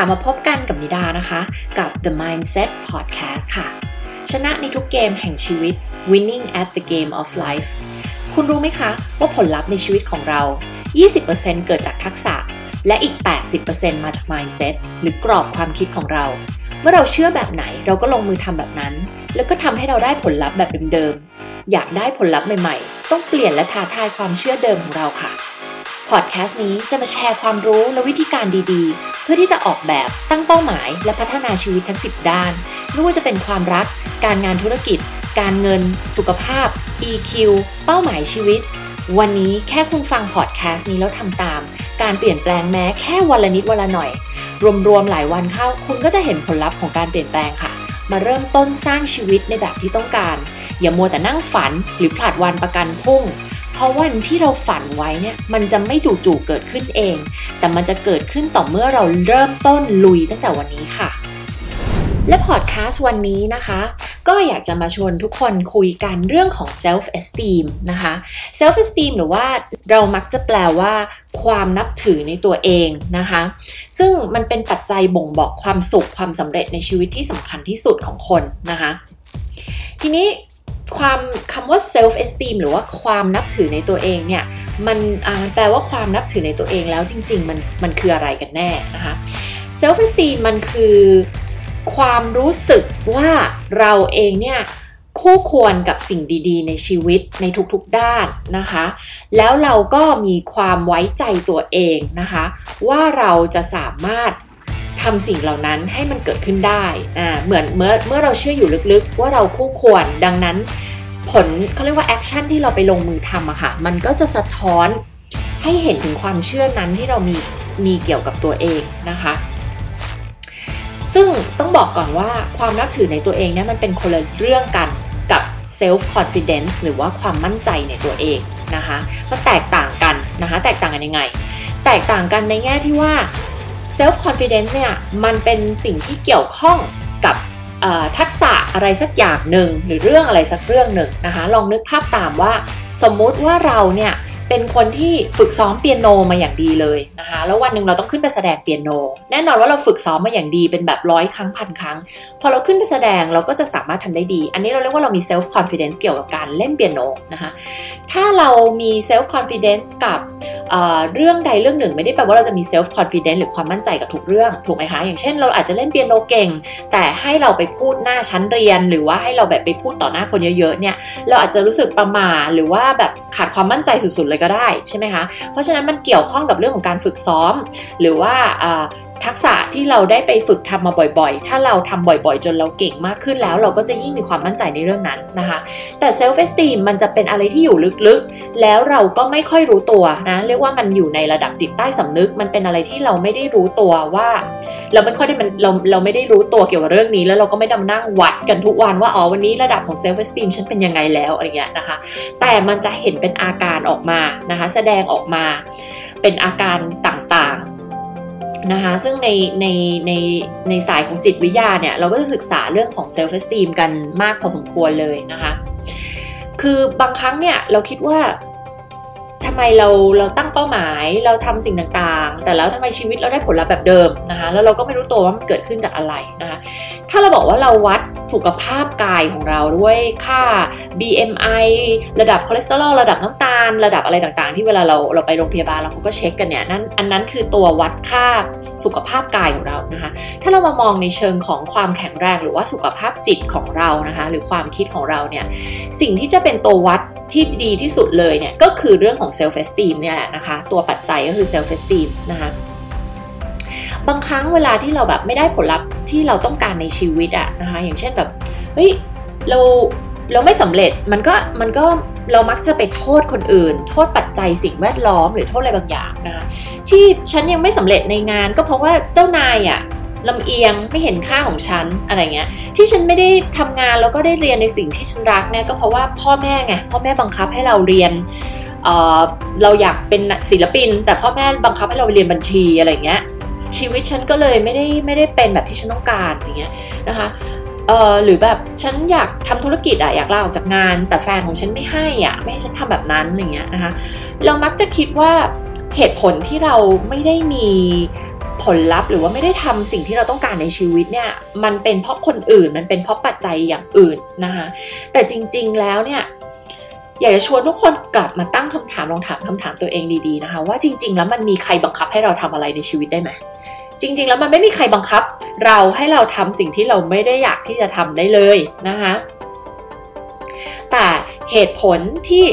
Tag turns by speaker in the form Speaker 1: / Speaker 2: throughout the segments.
Speaker 1: ่ะมาพบกันกับนิดานะคะ กับ The Mindset Podcast ค่ะ ชนะในทุกเกมแห่งชีวิต winning at the game of life คุณรู้ไหมคะว่าผลลัพธ์ในชีวิตของเรา 20%เกิดจากทักษะ และอีก 80%มาจาก mindset หรือกรอบความคิดของเรา เมื่อเราเชื่อแบบไหนเราก็ลงมือทำแบบนั้น แล้วก็ทำให้เราได้ผลลัพธ์แบบเดิมๆ อยากได้ผลลัพธ์ใหม่ๆ ต้องเปลี่ยนและท้าทายความเชื่อเดิมของเราค่ะ พอดแคสต์นี้จะมาแชร์ความรู้และวิธีการดีๆ เพื่อที่จะออกแบบตั้งเป้าหมาย และพัฒนาชีวิตทั้ง 10 ด้าน ไม่ว่าจะเป็นความรัก การงานธุรกิจ การเงิน สุขภาพ EQ เป้าหมายชีวิต วันนี้แค่คุณฟังพอดแคสต์นี้แล้วทำตาม การเปลี่ยนแปลงแม้แค่วันละนิดวันละหน่อย รวมๆหลายวันเข้า คุณก็จะเห็นผลลัพธ์ของการเปลี่ยนแปลงค่ะ มาเริ่มต้นสร้างชีวิตในแบบที่ต้องการ อย่ามัวแต่นั่งฝันหรือผลัดวันประกันพุ่ง ราะวันที่เราฝันไว้เนี่ยมันจะไม่จู่ๆเกิดขึ้นเอง แต่มันจะเกิดขึ้นต่อเมื่อเราเริ่มต้นลุยตั้งแต่วันนี้ค่ะ และพอดแคสต์วันนี้นะคะ ก็อยากจะมาชวนทุกคนคุยกันเรื่องของ self esteem นะคะ self esteem หรือว่าเรามักจะแปลว่าความนับถือในตัวเองนะคะ ซึ่งมันเป็นปัจจัยบ่งบอกความสุขความสำเร็จในชีวิตที่สำคัญที่สุดของคนนะคะ ทีนี้ ความคำว่า self esteem หรือว่าความนับถือในตัวเองเนี่ยมันมันแปลว่าความนับถือในตัวเองแล้วจริง ๆ มันมันคืออะไรกันแน่นะคะ self esteem มันคือความรู้สึกว่าเราเองเนี่ยคู่ควรกับสิ่งดีๆ ในชีวิตในทุกๆด้านนะคะ แล้วเราก็มีความไว้ใจตัวเองนะคะ ว่าเราจะสามารถ ทำสิ่งเหล่านั้นให้มันเกิดขึ้นได้อ่าเหมือนเมื่อเมื่อเราเชื่ออยู่ลึกๆ ว่าเราคู่ควรดังนั้น ผลเขาเรียกว่าแอคชั่นที่เราไปลงมือทำอะค่ะ มันก็จะสะท้อนให้เห็นถึงความเชื่อนั้นที่เรามีมีเกี่ยวกับตัวเองนะคะ ซึ่งต้องบอกก่อนว่าความนับถือในตัวเองเนี่ยมันเป็นคนละเรื่องกันกับ self confidence หรือว่าความมั่นใจในตัวเองนะคะมันแตกต่างกันนะคะ แตกต่างกันยังไง แตกต่างกันในแง่ที่ว่า self confidence เนี่ยมันเป็นสิ่งที่เกี่ยวข้องกับทักษะอะไรสักอย่างหนึ่งหรือเรื่องอะไรสักเรื่องหนึ่งนะคะลองนึกภาพตามว่า สมมุติว่าเราเนี่ย เป็นคนที่ฝึกซ้อมเปียโนมาอย่างดีเลยนะคะ แล้ววันหนึ่งเราต้องขึ้นไปแสดงเปียโน แน่นอนว่าเราฝึกซ้อมมาอย่างดีเป็นแบบร้อยครั้งพันครั้ง พอเราขึ้นไปแสดงเราก็จะสามารถทำได้ดี อันนี้เราเรียกว่าเรามี self confidence เกี่ยวกับการเล่นเปียโนนะคะ ถ้าเรามี self confidence กับเรื่องใดเรื่องหนึ่งไม่ได้แปลว่าเราจะมี self confidence หรือความมั่นใจกับทุกเรื่องถูกไหมคะอย่างเช่น เราอาจจะเล่นเปียโนเก่ง แต่ให้เราไปพูดหน้าชั้นเรียน หรือว่าให้เราแบบไปพูดต่อหน้าคนเยอะๆเนี่ยเราอาจจะรู้สึกประมาหรือว่าแบบขาดความมั่นใจสุดๆเลยก็ได้ใช่ไหมคะ เพราะฉะนั้นมันเกี่ยวข้องกับเรื่องของการฝึกซ้อม หรือว่า ทักษะที่เราได้ไปฝึกทำมาบ่อยๆ ถ้าเราทำบ่อยๆ จนเราเก่งมากขึ้นแล้ว เราก็จะยิ่งมีความมั่นใจในเรื่องนั้นนะคะ แต่เซลฟ์เอสตีมมันจะเป็นอะไรที่อยู่ลึกๆ แล้วเราก็ไม่ค่อยรู้ตัวนะ เรียกว่ามันอยู่ในระดับจิตใต้สำนึก มันเป็นอะไรที่เราไม่ได้รู้ตัวว่า เราไม่ค่อยได้มันเราเราไม่ได้รู้ตัวเกี่ยวกับเรื่องนี้ แล้วเราก็ไม่ได้มานั่งวัดกันทุกวันว่าอ๋อวันนี้ระดับของ self-esteem ฉันเป็นยังไงแล้วอะไรเงี้ยนะคะ แต่มันจะเห็นเป็นอาการออกมานะคะ แสดงออกมาเป็นอาการต่างๆ นะคะซึ่งในในในในสายของจิตวิทยาเนี่ยเราก็จะศึกษาเรื่องของ self-esteem กันมากพอสมควรเลยนะคะคือบางครั้งเนี่ยเราคิดว่า ทำไมเราเราตั้งเป้าหมายเราทำสิ่งต่างๆ แต่แล้วทำไมชีวิตเราได้ผลลัพธ์แบบเดิมนะคะแล้วเราก็ไม่รู้ตัวว่ามันเกิดขึ้นจากอะไรนะคะถ้าเราบอกว่าเราวัดสุขภาพกายของเราด้วยค่า BMI ระดับคอเลสเตอรอลระดับน้ำตาล ระดับอะไรต่างๆ ที่เวลาเราเราไปโรงพยาบาลเราเขาก็เช็คกันเนี่ยนั่นอันนั้นคือตัววัดค่าสุขภาพกายของเรานะคะถ้าเรามามองในเชิงของความแข็งแรง หรือว่าสุขภาพจิตของเรานะคะหรือความคิดของเราเนี่ยสิ่งที่จะเป็นตัววัดที่ดีที่สุดเลยเนี่ยก็คือเรื่องของ self-esteem เนี่ยแหละนะคะ ตัวปัจจัยก็คือ self-esteem นะคะบางครั้งเวลาที่เราแบบไม่ได้ผลลัพธ์ที่เราต้องการในชีวิตอะนะคะ อย่างเช่นแบบเฮ้ยเราเราไม่สำเร็จมันก็มันก็เรามักจะไปโทษคนอื่น โทษปัจจัยสิ่งแวดล้อมหรือโทษอะไรบางอย่างนะคะที่ฉันยังไม่สำเร็จในงานก็เพราะว่าเจ้านายอะลำเอียงไม่เห็นค่าของฉันอะไรเงี้ย ที่ฉันไม่ได้ทำงานแล้วก็ได้เรียนในสิ่งที่ฉันรักเนี่ยก็เพราะว่าพ่อแม่ไงพ่อแม่บังคับให้เราเรียน เราอยากเป็นศิลปิน แต่พ่อแม่บังคับให้เราไปเรียนบัญชีอะไรเงี้ยชีวิตฉันก็เลยไม่ได้ไม่ได้เป็นแบบที่ฉันต้องการอย่างเงี้ยนะคะเออหรือแบบฉันอยากทำธุรกิจอะอยากลาออกจากงาน แต่แฟนของฉันไม่ให้อะไม่ให้ฉันทำแบบนั้นอย่างเงี้ยนะคะเรามักจะคิดว่าเหตุผลที่เราไม่ได้มีผลลัพธ์หรือว่าไม่ได้ทำสิ่งที่เราต้องการในชีวิตเนี่ยมันเป็นเพราะคนอื่นมันเป็นเพราะปัจจัยอย่างอื่นนะคะแต่จริงๆแล้วเนี่ย อยากจะชวนทุกคนกลับมาตั้งคำถามลองถามคำถามตัวเองดีๆนะคะ ว่าจริง ๆ แล้วมันมีใครบังคับให้เราทำอะไรในชีวิตได้ไหมจริง ๆ แล้วมันไม่มีใครบังคับ เราให้เราทำสิ่งที่เราไม่ได้อยากที่จะทำได้เลยนะคะแต่เหตุผลที่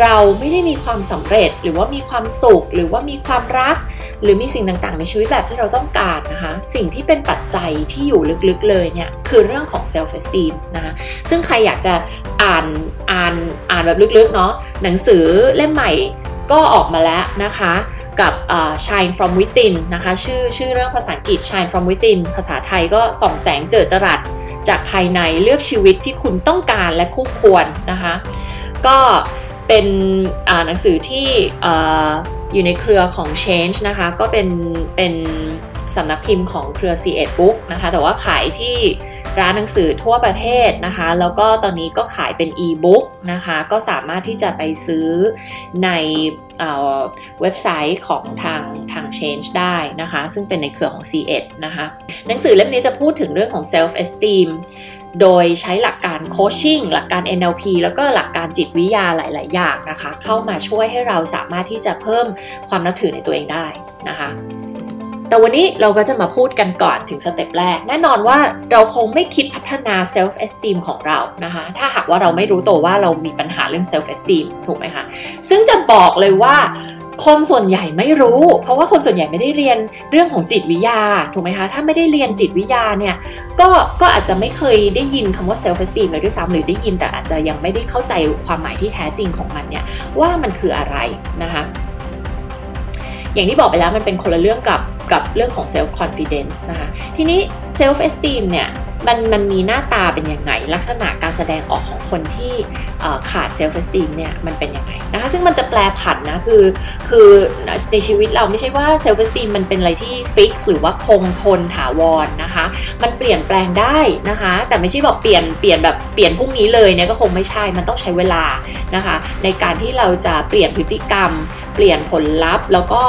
Speaker 1: เราไม่ได้มีความสำเร็จหรือว่ามีความสุขหรือว่ามีความรัก หรือมีสิ่งต่างๆ ในชีวิตแบบที่เราต้องการนะคะ สิ่งที่เป็นปัจจัยที่อยู่ลึกๆเลยเนี่ยคือเรื่องของ self esteem นะคะซึ่งใครอยากจะอ่านอ่านอ่านแบบลึกๆเนาะหนังสือเล่มใหม่ก็ออกมาแล้วนะคะกับ uh, shine from within นะคะชื่อชื่อเรื่องภาษาอังกฤษ shine from within ภาษาไทยก็ส่องแสงเจิดจรัสจากภายในเลือกชีวิตที่คุณต้องการและคู่ควรนะคะ ก็ เป็นหนังสือที่อยู่ในเครือของ Change นะคะ ก็เป็นเป็นสำนักพิมพ์ของเครือ c 1 Book นะคะ แต่ว่าขายที่ร้านหนังสือทั่วประเทศนะคะ แล้วก็ตอนนี้ก็ขายเป็น e-book นะคะ ก็สามารถที่จะไปซื้อในเว็บไซต์ของทางทาง Change ได้นะคะ ซึ่งเป็นในเครือของ C1 นะคะ หนังสือเล่มนี้จะพูดถึงเรื่องของ self esteem โดยใช้หลักการโคชชิ่งหลักการ NLP แล้วก็หลักการจิตวิทยาหลาย ๆ อย่างนะคะ เข้ามาช่วยให้เราสามารถที่จะเพิ่มความนับถือในตัวเองได้นะคะแต่วันนี้เราก็จะมาพูดกันก่อนถึงสเต็ปแรก แน่นอนว่าเราคงไม่คิดพัฒนา self esteem ของเรานะคะ ถ้าหากว่าเราไม่รู้ตัวว่าเรามีปัญหาเรื่อง self esteem ถูกไหมคะ ซึ่งจะบอกเลยว่า คนส่วนใหญ่ไม่รู้ เพราะว่าคนส่วนใหญ่ไม่ได้เรียนเรื่องของจิตวิทยาถูกไหมคะถ้าไม่ได้เรียนจิตวิทยาเนี่ยก็ก็อาจจะไม่เคยได้ยินคำว่า self esteem เลยด้วยซ้ำหรือได้ยินแต่อาจจะยังไม่ได้เข้าใจความหมายที่แท้จริงของมันเนี่ยว่ามันคืออะไรนะคะอย่างที่บอกไปแล้วมันเป็นคนละเรื่องกับกับเรื่องของ self confidence นะคะทีนี้ self esteem เนี่ย มันมันมีหน้าตาเป็นยังไง ลักษณะการแสดงออกของคนที่ขาด self-esteem เนี่ยมันเป็นยังไงนะคะซึ่งมันจะแปลผันนะคือคือในชีวิตเราไม่ใช่ว่า self-esteem มันเป็นอะไรที่ fix หรือว่าคงทนถาวรนะคะมันเปลี่ยนแปลงได้นะคะแต่ไม่ใช่บอกเปลี่ยนเปลี่ยนแบบเปลี่ยนพรุ่งนี้เลยเนี่ยก็คงไม่ใช่มันต้องใช้เวลานะคะในการที่เราจะเปลี่ยนพฤติกรรม เปลี่ยนผลลัพธ์ แล้วก็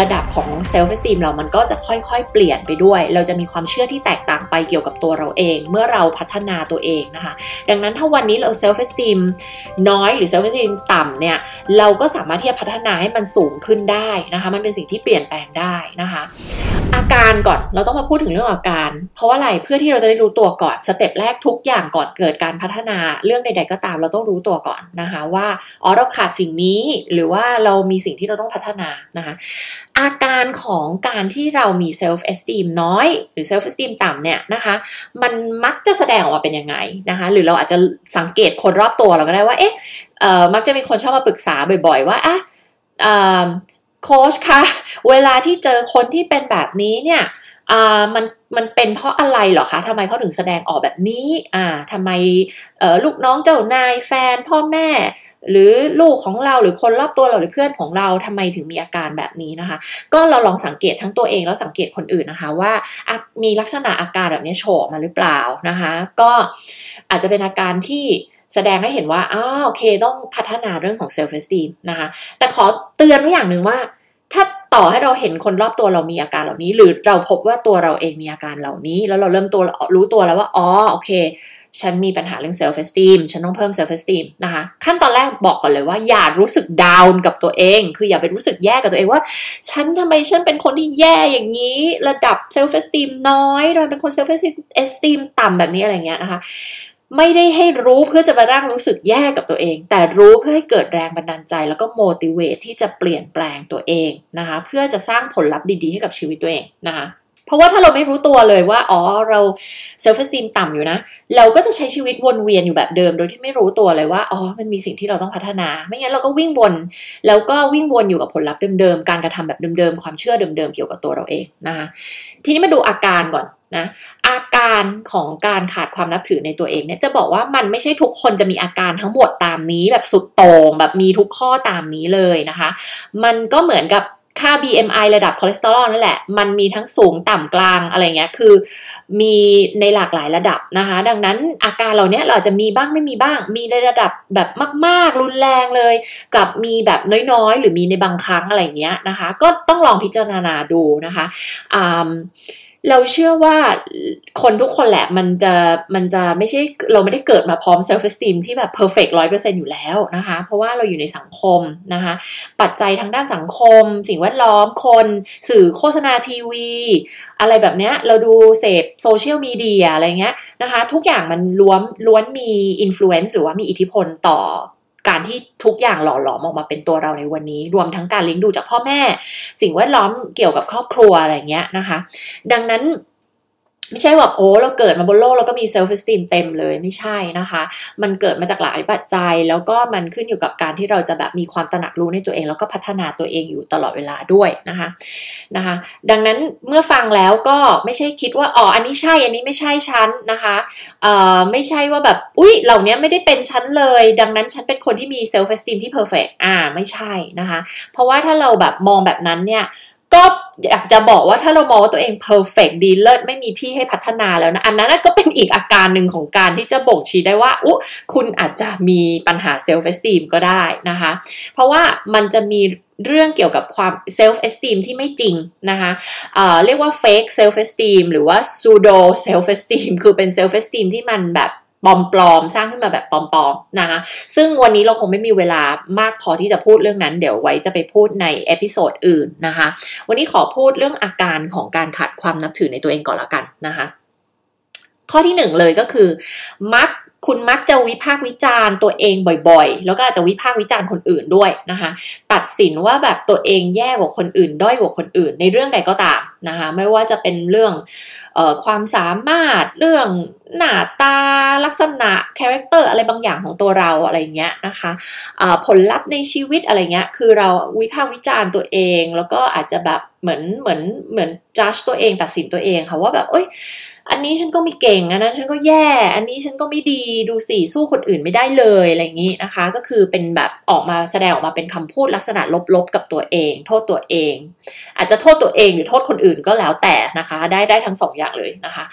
Speaker 1: ระดับของ self-esteem เรามันก็จะค่อยๆ เปลี่ยนไปด้วย เราจะมีความเชื่อที่แตกต่างไปเกี่ยวกับตัวเราเองเมื่อเราพัฒนาตัวเองนะคะ ดังนั้นถ้าวันนี้เรา self-esteem น้อยหรือ self-esteem ต่ำเนี่ยเราก็สามารถที่จะพัฒนาให้มันสูงขึ้นได้นะคะ มันเป็นสิ่งที่เปลี่ยนแปลงได้นะคะ อาการก่อนเราต้องมาพูดถึงเรื่องอาการ เพราะว่าอะไรเพื่อที่เราจะได้รู้ตัวก่อน step แรกทุกอย่างก่อนเกิดการพัฒนาเรื่องใด ๆ ก็ตามเราต้องรู้ตัวก่อนนะคะว่าอ๋อเราขาดสิ่งนี้หรือว่าเรามีสิ่งที่เราต้องพัฒนานะคะอาการของการที่เรามี self-esteem น้อย หรือ self-esteem ต่ำเนี่ยนะคะมันมักจะแสดงออกมาเป็นยังไงนะคะ หรือเราอาจจะสังเกตคนรอบตัวเราก็ได้ว่า เอ๊ะเอ่อมักจะมีคนชอบมาปรึกษาบ่อย ๆ ว่าอะโค้ชคะ เวลาที่เจอคนที่เป็นแบบนี้เนี่ย อ่ามันมันเป็นเพราะอะไรเหรอคะทำไมเขาถึงแสดงออกแบบนี้อ่าทำไมลูกน้องเจ้านายแฟนพ่อแม่ หรือลูกของเราหรือคนรอบตัวเราหรือเพื่อนของเราทำไมถึงมีอาการแบบนี้นะคะ ก็เราลองสังเกตทั้งตัวเองแล้วสังเกตคนอื่นนะคะ ว่ามีลักษณะอาการแบบนี้โฉบมาหรือเปล่านะคะ ก็อาจจะเป็นอาการที่แสดงให้เห็นว่าอ้าโอเค ต้องพัฒนาเรื่องของ self-esteem นะคะ แต่ขอเตือนไว้อย่างหนึ่งว่า ถ้า ต่อให้เราเห็นคนรอบตัวเรามีอาการเหล่านี้ หรือเราพบว่าตัวเราเองมีอาการเหล่านี้ แล้วเราเริ่มตัวรู้ตัวแล้วว่าอ๋อโอเค ฉันมีปัญหาเรื่อง self-esteem ฉันต้องเพิ่ม self-esteem นะคะ ขั้นตอนแรกบอกก่อนเลยว่าอย่ารู้สึก down กับตัวเอง คืออย่าไปรู้สึกแย่กับตัวเองว่า ฉันทำไมฉันเป็นคนที่แย่อย่างนี้ ระดับ self-esteem น้อยเราเป็นคน self-esteem ต่ำแบบนี้อะไรเงี้ยนะคะ ไม่ได้ให้รู้เพื่อจะมานั่งรู้สึกแย่กับตัวเอง แต่รู้เพื่อให้เกิดแรงบันดาลใจ แล้วก็ motivate ที่จะเปลี่ยนแปลงตัวเองนะคะ เพื่อจะสร้างผลลัพธ์ดีๆให้กับชีวิตตัวเองนะคะเพราะว่าถ้าเราไม่รู้ตัวเลยว่า อ๋อ เรา self-esteem ต่ำอยู่นะ เราก็จะใช้ชีวิตวนเวียนอยู่แบบเดิม โดยที่ไม่รู้ตัวเลยว่า อ๋อ มันมีสิ่งที่เราต้องพัฒนา ไม่งั้นเราก็วิ่งวน แล้วก็วิ่งวนอยู่กับผลลัพธ์เดิมๆ การกระทำแบบเดิมๆ ความเชื่อเดิมๆ เกี่ยวกับตัวเราเองนะคะ ทีนี้มาดูอาการก่อนนะ อา การของการขาดความนับถือในตัวเองเนี่ยจะบอกว่ามันไม่ใช่ทุกคนจะมีอาการทั้งหมดตามนี้ แบบสุดโต่งแบบมีทุกข้อตามนี้เลยนะคะ มันก็เหมือนกับค่า BMI ระดับคอเลสเตอรอลนั่นแหละ มันมีทั้งสูงต่ำกลางอะไรเงี้ย คือมีในหลากหลายระดับนะคะ ดังนั้นอาการเหล่านี้เราจะมีบ้างไม่มีบ้าง มีในระดับแบบมาก ๆ รุนแรงเลย กับมีแบบน้อย ๆ หรือมีในบางครั้งอะไรเงี้ยนะคะ ก็ต้องลองพิจารณาดูนะคะ เราเชื่อว่าคนทุกคนแหละมันจะมันจะไม่ใช่เราไม่ได้เกิดมาพร้อม self-esteem ที่แบบ perfect ร้อยเปอร์เซ็นต์อยู่แล้วนะคะ เพราะว่าเราอยู่ในสังคมนะคะ ปัจจัยทางด้านสังคม สิ่งแวดล้อมคนสื่อโฆษณาทีวี อะไรแบบเนี้ยเราดูเสพโซเชียลมีเดียอะไรเงี้ยนะคะ ทุกอย่างมันล้วนล้วนมี influence หรือว่ามีอิทธิพลต่อ การที่ทุกอย่างหล่อหลอมออกมาเป็นตัวเราในวันนี้ รวมทั้งการเลี้ยงดูจากพ่อแม่ สิ่งแวดล้อมเกี่ยวกับครอบครัวอะไรเงี้ยนะคะ ดังนั้น ไม่ใช่แบบโอ้เราเกิดมาบนโลกเราก็มี self-esteem เต็มเลยไม่ใช่นะคะ มันเกิดมาจากหลายปัจจัย แล้วก็มันขึ้นอยู่กับการที่เราจะแบบมีความตระหนักรู้ในตัวเอง แล้วก็พัฒนาตัวเองอยู่ตลอดเวลาด้วยนะคะนะคะ ดังนั้นเมื่อฟังแล้วก็ไม่ใช่คิดว่าอ๋ออันนี้ใช่อันนี้ไม่ใช่ฉันนะคะเอ่อไม่ใช่ว่าแบบอุ้ยเหล่านี้ไม่ได้เป็นฉันเลย ดังนั้นฉันเป็นคนที่มี self esteem ที่ perfect อ่าไม่ใช่นะคะ เพราะว่าถ้าเราแบบมองแบบนั้นเนี่ย ก็อยากจะบอกว่าถ้าเรามองว่าตัวเอง perfect ดีเลิศไม่มีที่ให้พัฒนาแล้วนะ อันนั้นก็เป็นอีกอาการหนึ่งของการที่จะบ่งชี้ได้ว่าอุ๊คุณอาจจะมีปัญหา self esteem ก็ได้นะคะ เพราะว่ามันจะมีเรื่องเกี่ยวกับความ self esteem ที่ไม่จริงนะคะเอ่อเรียกว่า fake self esteem หรือว่า pseudo self esteem คือเป็น self esteem ที่มันแบบ ปลอมๆ สร้างขึ้นมาแบบปลอมๆ นะคะ ซึ่งวันนี้เราคงไม่มีเวลามากพอที่จะพูดเรื่องนั้น เดี๋ยวไว้จะไปพูดใน episode อื่นนะคะ วันนี้ขอพูดเรื่องอาการของการขาดความนับถือในตัวเองก่อนละกันนะคะ ข้อที่หนึ่งเลยก็คือ มักคุณมักจะวิพากษ์วิจารณ์ตัวเองบ่อยๆ แล้วก็อาจจะวิพากษ์วิจารณ์คนอื่นด้วยนะคะ ตัดสินว่าแบบตัวเองแย่กว่าคนอื่น ด้อยกว่าคนอื่น ในเรื่องใดก็ตามนะคะ ไม่ว่าจะเป็นเรื่อง ความสามารถเรื่องหน้าตาลักษณะ character อะไรบางอย่างของตัวเราอะไรเงี้ยนะคะะผลลัพธ์ในชีวิตอะไรเงี้ยคือเราวิพากษ์วิจารณ์ตัวเอง แล้วก็อาจจะแบบเหมือนเหมือนเหมือนจัดตัวเองตัดสินตัวเองค่ะว่าแบบเอ้ย อันนี้ฉันก็ไม่เก่งอันนั้นฉันก็แย่ อันนี้ฉันก็ไม่ดีดูสิสู้คนอื่นไม่ได้เลยอะไรอย่างนี้นะคะ ก็คือเป็นแบบออกมาแสดงออกมาเป็นคำพูดลักษณะลบๆกับตัวเอง โทษตัวเอง อาจจะโทษตัวเองหรือโทษคนอื่นก็แล้วแต่นะคะ ได้ได้ทั้งสองอย่างเลยนะคะ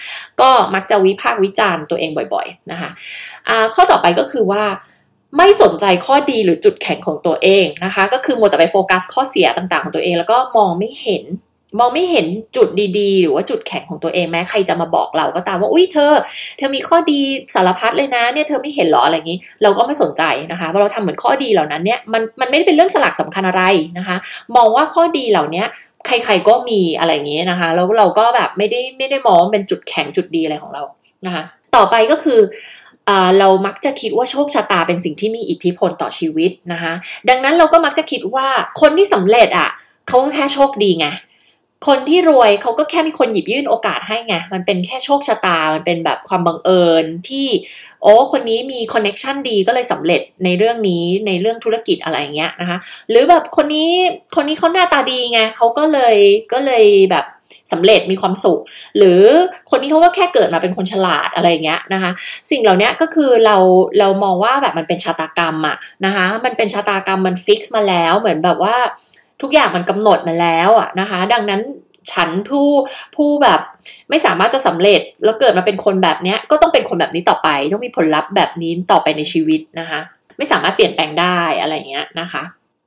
Speaker 1: ก็มักจะวิพากษ์วิจารณ์ตัวเองบ่อยๆนะคะะข้อต่อไปก็คือว่าไม่สนใจข้อดีหรือจุดแข็งของตัวเองนะคะ ก็คือมัวแต่ไปโฟกัสข้อเสียต่างๆของตัวเอง แล้วก็มองไม่เห็น มองไม่เห็นจุดดีๆ หรือว่าจุดแข็งของตัวเองแม้ใครจะมาบอกเราก็ตามว่าอุ้ยเธอ เธอมีข้อดีสารพัดเลยนะเนี่ยเธอไม่เห็นหรออะไรอย่างนี้ เราก็ไม่สนใจนะคะเพราะเราทำเหมือนข้อดีเหล่านั้นเนี่ยมันมันไม่ได้เป็นเรื่องสลักสำคัญอะไรนะคะ มองว่าข้อดีเหล่านี้ใครๆก็มีอะไรอย่างนี้นะคะแล้วเราก็แบบไม่ได้ไม่ได้มองเป็นจุดแข็งจุดดีอะไรของเรานะคะ ต่อไปก็คือเรามักจะคิดว่าโชคชะตาเป็นสิ่งที่มีอิทธิพลต่อชีวิตนะคะ ดังนั้นเราก็มักจะคิดว่าคนที่สำเร็จอะเขาแค่โชคดีไง คนที่รวยเขาก็แค่มีคนหยิบยื่นโอกาสให้ไง มันเป็นแค่โชคชะตา มันเป็นแบบความบังเอิญที่ โอ้คนนี้มี connection ดีก็เลยสำเร็จในเรื่องนี้ในเรื่องธุรกิจอะไรเงี้ยนะคะ หรือแบบคนนี้คนนี้เขาหน้าตาดีไงเขาก็เลยก็เลยแบบสำเร็จมีความสุข หรือคนนี้เขาก็แค่เกิดมาเป็นคนฉลาดอะไรเงี้ยนะคะ สิ่งเหล่านี้ก็คือเราเรามองว่าแบบมันเป็นชะตากรรมอะนะคะ มันเป็นชะตากรรมมันฟิกซ์มาแล้วเหมือนแบบว่า ทุกอย่างมันกำหนดมาแล้วอะนะคะ ดังนั้นฉันผู้ผู้แบบไม่สามารถจะสำเร็จแล้วเกิดมาเป็นคนแบบนี้ก็ต้องเป็นคนแบบนี้ต่อไป ต้องมีผลลัพธ์แบบนี้ต่อไปในชีวิตนะคะ ไม่สามารถเปลี่ยนแปลงได้อะไรเงี้ยนะคะ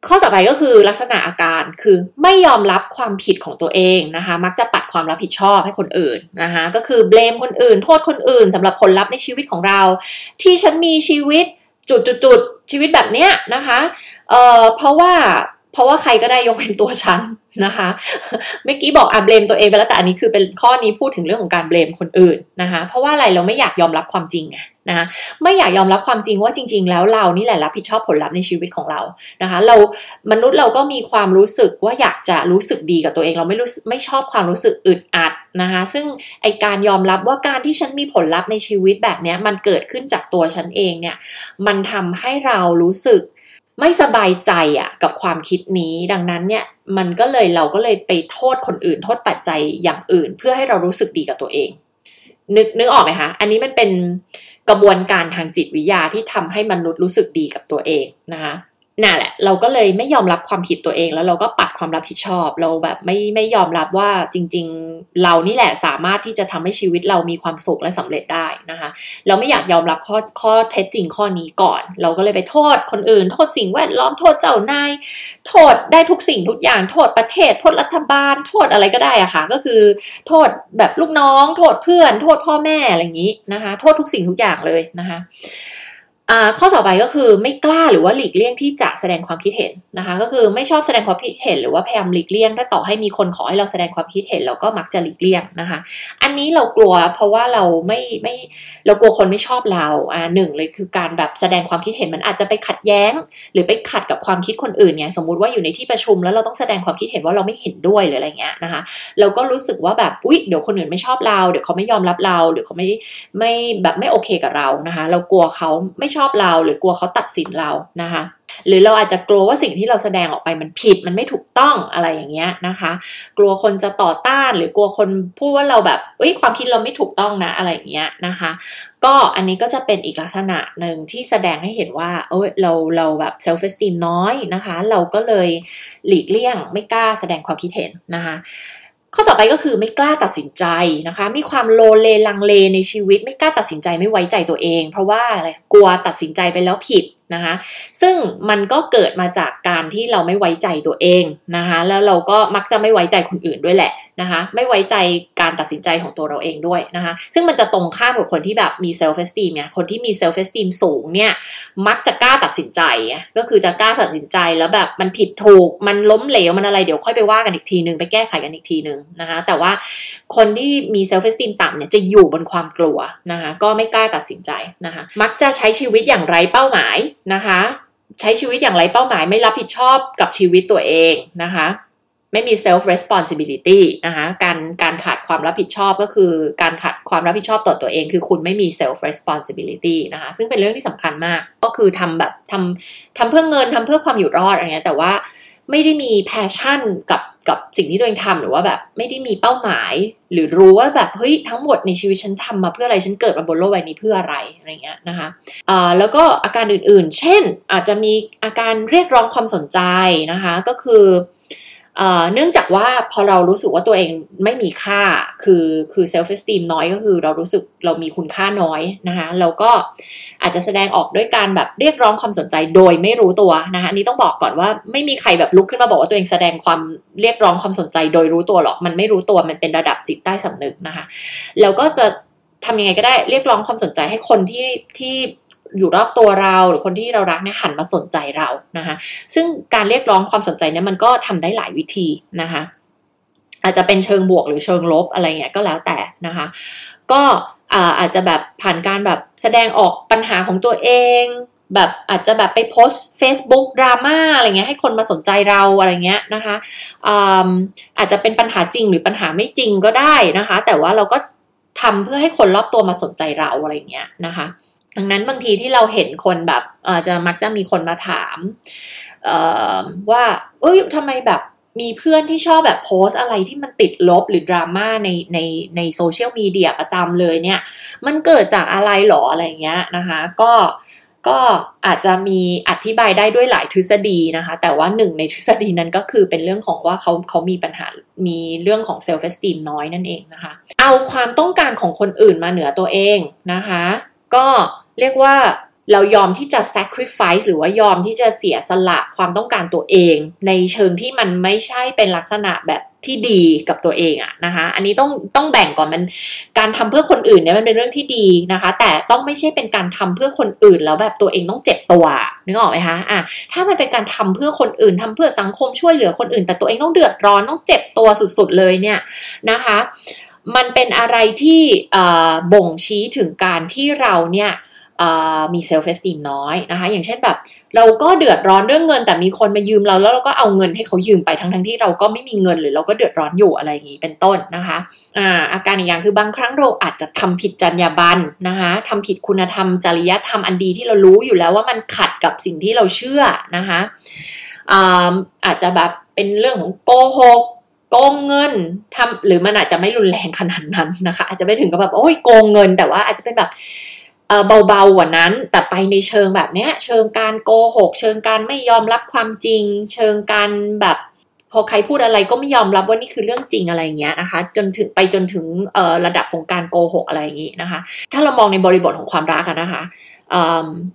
Speaker 1: ข้อต่อไปก็คือลักษณะอาการคือไม่ยอมรับความผิดของตัวเองนะคะ มักจะปัดความรับผิดชอบให้คนอื่นนะคะก็คือเบลมคนอื่น โทษคนอื่นสำหรับผลลัพธ์ในชีวิตของเรา ที่ฉันมีชีวิตจุดๆชีวิตแบบเนี้ยนะคะเอ่อเพราะว่า เพราะว่าใครก็ได้ยกเป็นตัวฉันนะคะ เมื่อกี้บอกอะเบลมตัวเองไปแล้วแต่อันนี้คือเป็นข้อนี้พูดถึงเรื่องของการเบลมคนอื่นนะคะ เพราะว่าอะไรเราไม่อยากยอมรับความจริงไงนะคะไม่อยากยอมรับความจริงว่าจริง ๆ แล้วเรานี่แหละรับผิดชอบผลลัพธ์ในชีวิตของเรานะคะ เรามนุษย์เราก็มีความรู้สึกว่าอยากจะรู้สึกดีกับตัวเอง เราไม่รู้ไม่ชอบความรู้สึกอึดอัดนะคะ ซึ่งไอการยอมรับว่าการที่ฉันมีผลลัพธ์ในชีวิตแบบนี้มันเกิดขึ้นจากตัวฉันเองเนี่ย มันทำให้เรารู้สึก ไม่สบายใจอะกับความคิดนี้ดังนั้นเนี่ยมันก็เลยเราก็เลยไปโทษคนอื่น โทษปัจจัยอย่างอื่น เพื่อให้เรารู้สึกดีกับตัวเอง นึกนึกออกไหมคะอันนี้มันเป็นกระบวนการทางจิตวิทยาที่ทำให้มนุษย์รู้สึกดีกับตัวเองนะคะ น่ะแหละเราก็เลยไม่ยอมรับความผิดตัวเอง แล้วเราก็ปัดความรับผิดชอบ เราแบบไม่ไม่ยอมรับว่าจริง ๆ เรานี่แหละสามารถที่จะทำให้ชีวิตเรามีความสุขและสำเร็จได้นะคะ เราไม่อยากยอมรับข้อข้อเท็จจริงข้อนี้ก่อน เราก็เลยไปโทษคนอื่น โทษสิ่งแวดล้อมโทษเจ้านายโทษได้ทุกสิ่งทุกอย่าง โทษประเทศ โทษรัฐบาล โทษอะไรก็ได้อะค่ะ ก็คือ โทษแบบลูกน้อง โทษเพื่อน โทษพ่อแม่อะไรอย่างนี้นะคะ โทษทุกสิ่งทุกอย่างเลยนะคะ ข้อต่อไปก็คือไม่กล้าหรือว่าหลีกเลี่ยงที่จะแสดงความคิดเห็นนะคะ ก็คือไม่ชอบแสดงความคิดเห็น หรือว่าพยายามหลีกเลี่ยงถ้าต่อให้มีคนขอให้เราแสดงความคิดเห็นเราก็มักจะหลีกเลี่ยงนะคะ อันนี้เรากลัวเพราะว่าเราไม่ไม่เรากลัวคนไม่ชอบเราอ่าหนึ่งเลยคือการแบบแสดงความคิดเห็นมันอาจจะไปขัดแย้ง หรือไปขัดกับความคิดคนอื่นเนี่ยสมมุติว่าอยู่ในที่ประชุมแล้วเราต้องแสดงความคิดเห็นว่าเราไม่เห็นด้วยหรืออะไรเงี้ยนะคะ เราก็รู้สึกว่าแบบอุ๊ยเดี๋ยวคนอื่นไม่ชอบเราเดี๋ยวเขาไม่ยอมรับเราหรือเขาไม่ไม่แบบไม่โอเคกับเรานะคะ เรากลัวเขาไม่ชอบเรา หรือกลัวเขาตัดสินเรานะคะ หรือเราอาจจะกลัวว่าสิ่งที่เราแสดงออกไปมันผิดมันไม่ถูกต้องอะไรอย่างเงี้ยนะคะ กลัวคนจะต่อต้านหรือกลัวคนพูดว่าเราแบบเอ้ยความคิดเราไม่ถูกต้องนะอะไรอย่างเงี้ยนะคะ ก็อันนี้ก็จะเป็นอีกลักษณะหนึ่งที่แสดงให้เห็นว่าเอ้ยเราเราแบบเซลฟ์เอสติมน้อยนะคะ เราก็เลยหลีกเลี่ยงไม่กล้าแสดงความคิดเห็นนะคะ ข้อต่อไปก็คือไม่กล้าตัดสินใจนะคะ มีความโลเลลังเลในชีวิต ไม่กล้าตัดสินใจไม่ไว้ใจตัวเอง เพราะว่าอะไรกลัวตัดสินใจไปแล้วผิด นะคะซึ่งมันก็เกิดมาจากการที่เราไม่ไว้ใจตัวเองนะคะแล้วเราก็มักจะไม่ไว้ใจคนอื่นด้วยแหละนะคะไม่ไว้ใจการตัดสินใจของตัวเราเองด้วยนะคะซึ่งมันจะตรงข้ามกับคนที่แบบมี self esteem เนี่ยคนที่มี self esteem สูงเนี่ยมักจะกล้าตัดสินใจก็คือจะกล้าตัดสินใจแล้วแบบมันผิดถูกมันล้มเหลวมันอะไรเดี๋ยวค่อยไปว่ากันอีกทีนึงไปแก้ไขกันอีกทีนึงนะคะแต่ว่าคนที่มีเซลฟ์เฟสตีมต่ำเนี่ยจะอยู่บนความกลัวนะคะก็ไม่กล้าตัดสินใจนะคะมักจะใช้ชีวิตอย่างไร้เป้าหมายนะคะ ใช้ชีวิตอย่างไรเป้าหมายไม่รับผิดชอบกับชีวิตตัวเองนะคะ ไม่มี self responsibility นะคะการการขาดความรับผิดชอบก็คือการขาดความรับผิดชอบต่อตัวเอง คือคุณไม่มี self responsibility นะคะ ซึ่งเป็นเรื่องที่สำคัญมากก็คือทำแบบทำทำเพื่อเงินทำเพื่อความอยู่รอดอะไรเงี้ยแต่ว่า ไม่ได้มี passion กับกับสิ่งที่ตัวเองทำหรือว่าแบบไม่ได้มีเป้าหมาย หรือรู้ว่าแบบเฮ้ยทั้งหมดในชีวิตฉันทำมาเพื่ออะไรฉันเกิดมาบนโลกใบนี้เพื่ออะไรอะไรเงี้ยนะคะอ่าแล้วก็อาการอื่นๆ เช่นอาจจะมีอาการเรียกร้องความสนใจนะคะ ก็คือ เนื่องจากว่าพอเรารู้สึกว่าตัวเองไม่มีค่าคือคือ self esteem น้อยก็คือเรารู้สึกเรามีคุณค่าน้อยนะคะเราก็อาจจะแสดงออกด้วยการแบบเรียกร้องความสนใจโดยไม่รู้ตัวนะคะนี้ต้องบอกก่อนว่าไม่มีใครแบบลุกขึ้นมาบอกว่าตัวเองแสดงความเรียกร้องความสนใจโดยรู้ตัวหรอกมันไม่รู้ตัวมันเป็นระดับจิตใต้สำนึกนะคะแล้วก็จะทำยังไงก็ได้เรียกร้องความสนใจให้คนที่ที่ อยู่รอบตัวเราหรือคนที่เรารักเนี่ยหันมาสนใจเรานะคะ ซึ่งการเรียกร้องความสนใจเนี่ยมันก็ทำได้หลายวิธีนะคะ อาจจะเป็นเชิงบวกหรือเชิงลบอะไรเงี้ยก็แล้วแต่นะคะ ก็อาจจะแบบผ่านการแบบแสดงออกปัญหาของตัวเองแบบอาจจะแบบไปโพสต์ Facebook ดราม่าอะไรเงี้ยให้คนมาสนใจเราอะไรเงี้ยนะคะอาอาจจะเป็นปัญหาจริงหรือปัญหาไม่จริงก็ได้นะคะ แต่ว่าเราก็ทำเพื่อให้คนรอบตัวมาสนใจเราอะไรเงี้ยนะคะ ดังนั้นบางทีที่เราเห็นคนแบบออจะมักจะมีคนมาถามว่า เอ้ยทำไมแบบมีเพื่อนที่ชอบแบบโพสอะไรที่มันติดลบหรือดราม่าในในในโซเชียลมีเดียประจำเลยเนี่ย มันเกิดจากอะไรหรออะไรเงี้ยนะคะ ก็ก็อาจจะมีอธิบายได้ด้วยหลายทฤษฎีนะคะ แต่ว่าหนึ่งในทฤษฎีนั้นก็คือเป็นเรื่องของว่าเขาเขามีปัญหา มีเรื่องของเซลฟ์เอสติมน้อยนั่นเองนะคะ เอาความต้องการของคนอื่นมาเหนือตัวเองนะคะ ก็ เรียกว่าเรายอมที่จะ sacrifice หรือว่ายอมที่จะเสียสละความต้องการตัวเอง ในเชิงที่มันไม่ใช่เป็นลักษณะแบบที่ดีกับตัวเองอะนะคะ อันนี้ต้องต้องแบ่งก่อนมันการทำเพื่อคนอื่นเนี่ยมันเป็นเรื่องที่ดีนะคะ แต่ต้องไม่ใช่เป็นการทำเพื่อคนอื่นแล้วแบบตัวเองต้องเจ็บตัวนึกออกไหมคะอะถ้ามันเป็นการทำเพื่อคนอื่นทำเพื่อสังคมช่วยเหลือคนอื่น แต่ตัวเองต้องเดือดร้อนต้องเจ็บตัวสุดๆเลยเนี่ยนะคะ มันเป็นอะไรที่บ่งชี้ถึงการที่เราเนี่ย มี self esteem น้อยนะคะ อย่างเช่นแบบ เราก็เดือดร้อนเรื่องเงิน แต่มีคนมายืมเราแล้วเราก็เอาเงินให้เขายืมไปทั้งทั้งที่เราก็ไม่มีเงินหรือเราก็เดือดร้อนอยู่อะไรอย่างนี้เป็นต้นนะคะอ่าอาการอีกอย่างคือบางครั้งเราอาจจะทำผิดจรรยาบรรณนะคะทำผิดคุณธรรมจริยธรรมอันดีที่เรารู้อยู่แล้วว่ามันขัดกับสิ่งที่เราเชื่อนะคะอาอาจจะแบบเป็นเรื่องของโกหกโกงเงินทำหรือมันอาจจะไม่รุนแรงขนาดนั้นนะคะ อาจจะไม่ถึงกับแบบโอ้ยโกงเงิน แต่ว่าอาจจะเป็นแบบ เบาๆกว่านั้น แต่ไปในเชิงแบบเนี้ย เชิงการโกหก เชิงการไม่ยอมรับความจริง เชิงการแบบพอใครพูดอะไรก็ไม่ยอมรับว่านี่คือเรื่องจริงอะไรเงี้ยนะคะ จนถึงไปจนถึงระดับของการโกหกอะไรอย่างงี้นะคะ ถ้าเรามองในบริบทของความรักนะคะ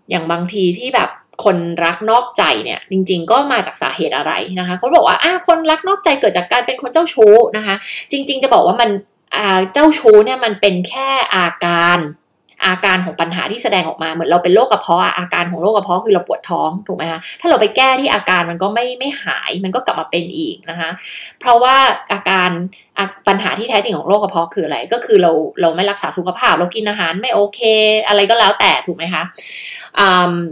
Speaker 1: อย่างบางทีที่แบบคนรักนอกใจเนี่ยจริงๆก็มาจากสาเหตุอะไรนะคะเขาบอกว่าอ่าคนรักนอกใจเกิดจากการเป็นคนเจ้าชู้นะคะ จริง ๆ จะบอกว่ามันเจ้าชู้เนี่ยมันเป็นแค่อาการ อาการของปัญหาที่แสดงออกมาเหมือนเราเป็นโรคกระเพาะอาการของโรคกระเพาะคือเราปวดท้องถูกไหมคะถ้าเราไปแก้ที่อาการมันก็ไม่ไม่หายมันก็กลับมาเป็นอีกนะคะ เพราะว่าอาการ ปัญหาที่แท้จริงของโรคกระเพาะคืออะไร ก็คือเราเราไม่รักษาสุขภาพ เรากินอาหารไม่โอเค อะไรก็แล้วแต่ถูกไหมคะ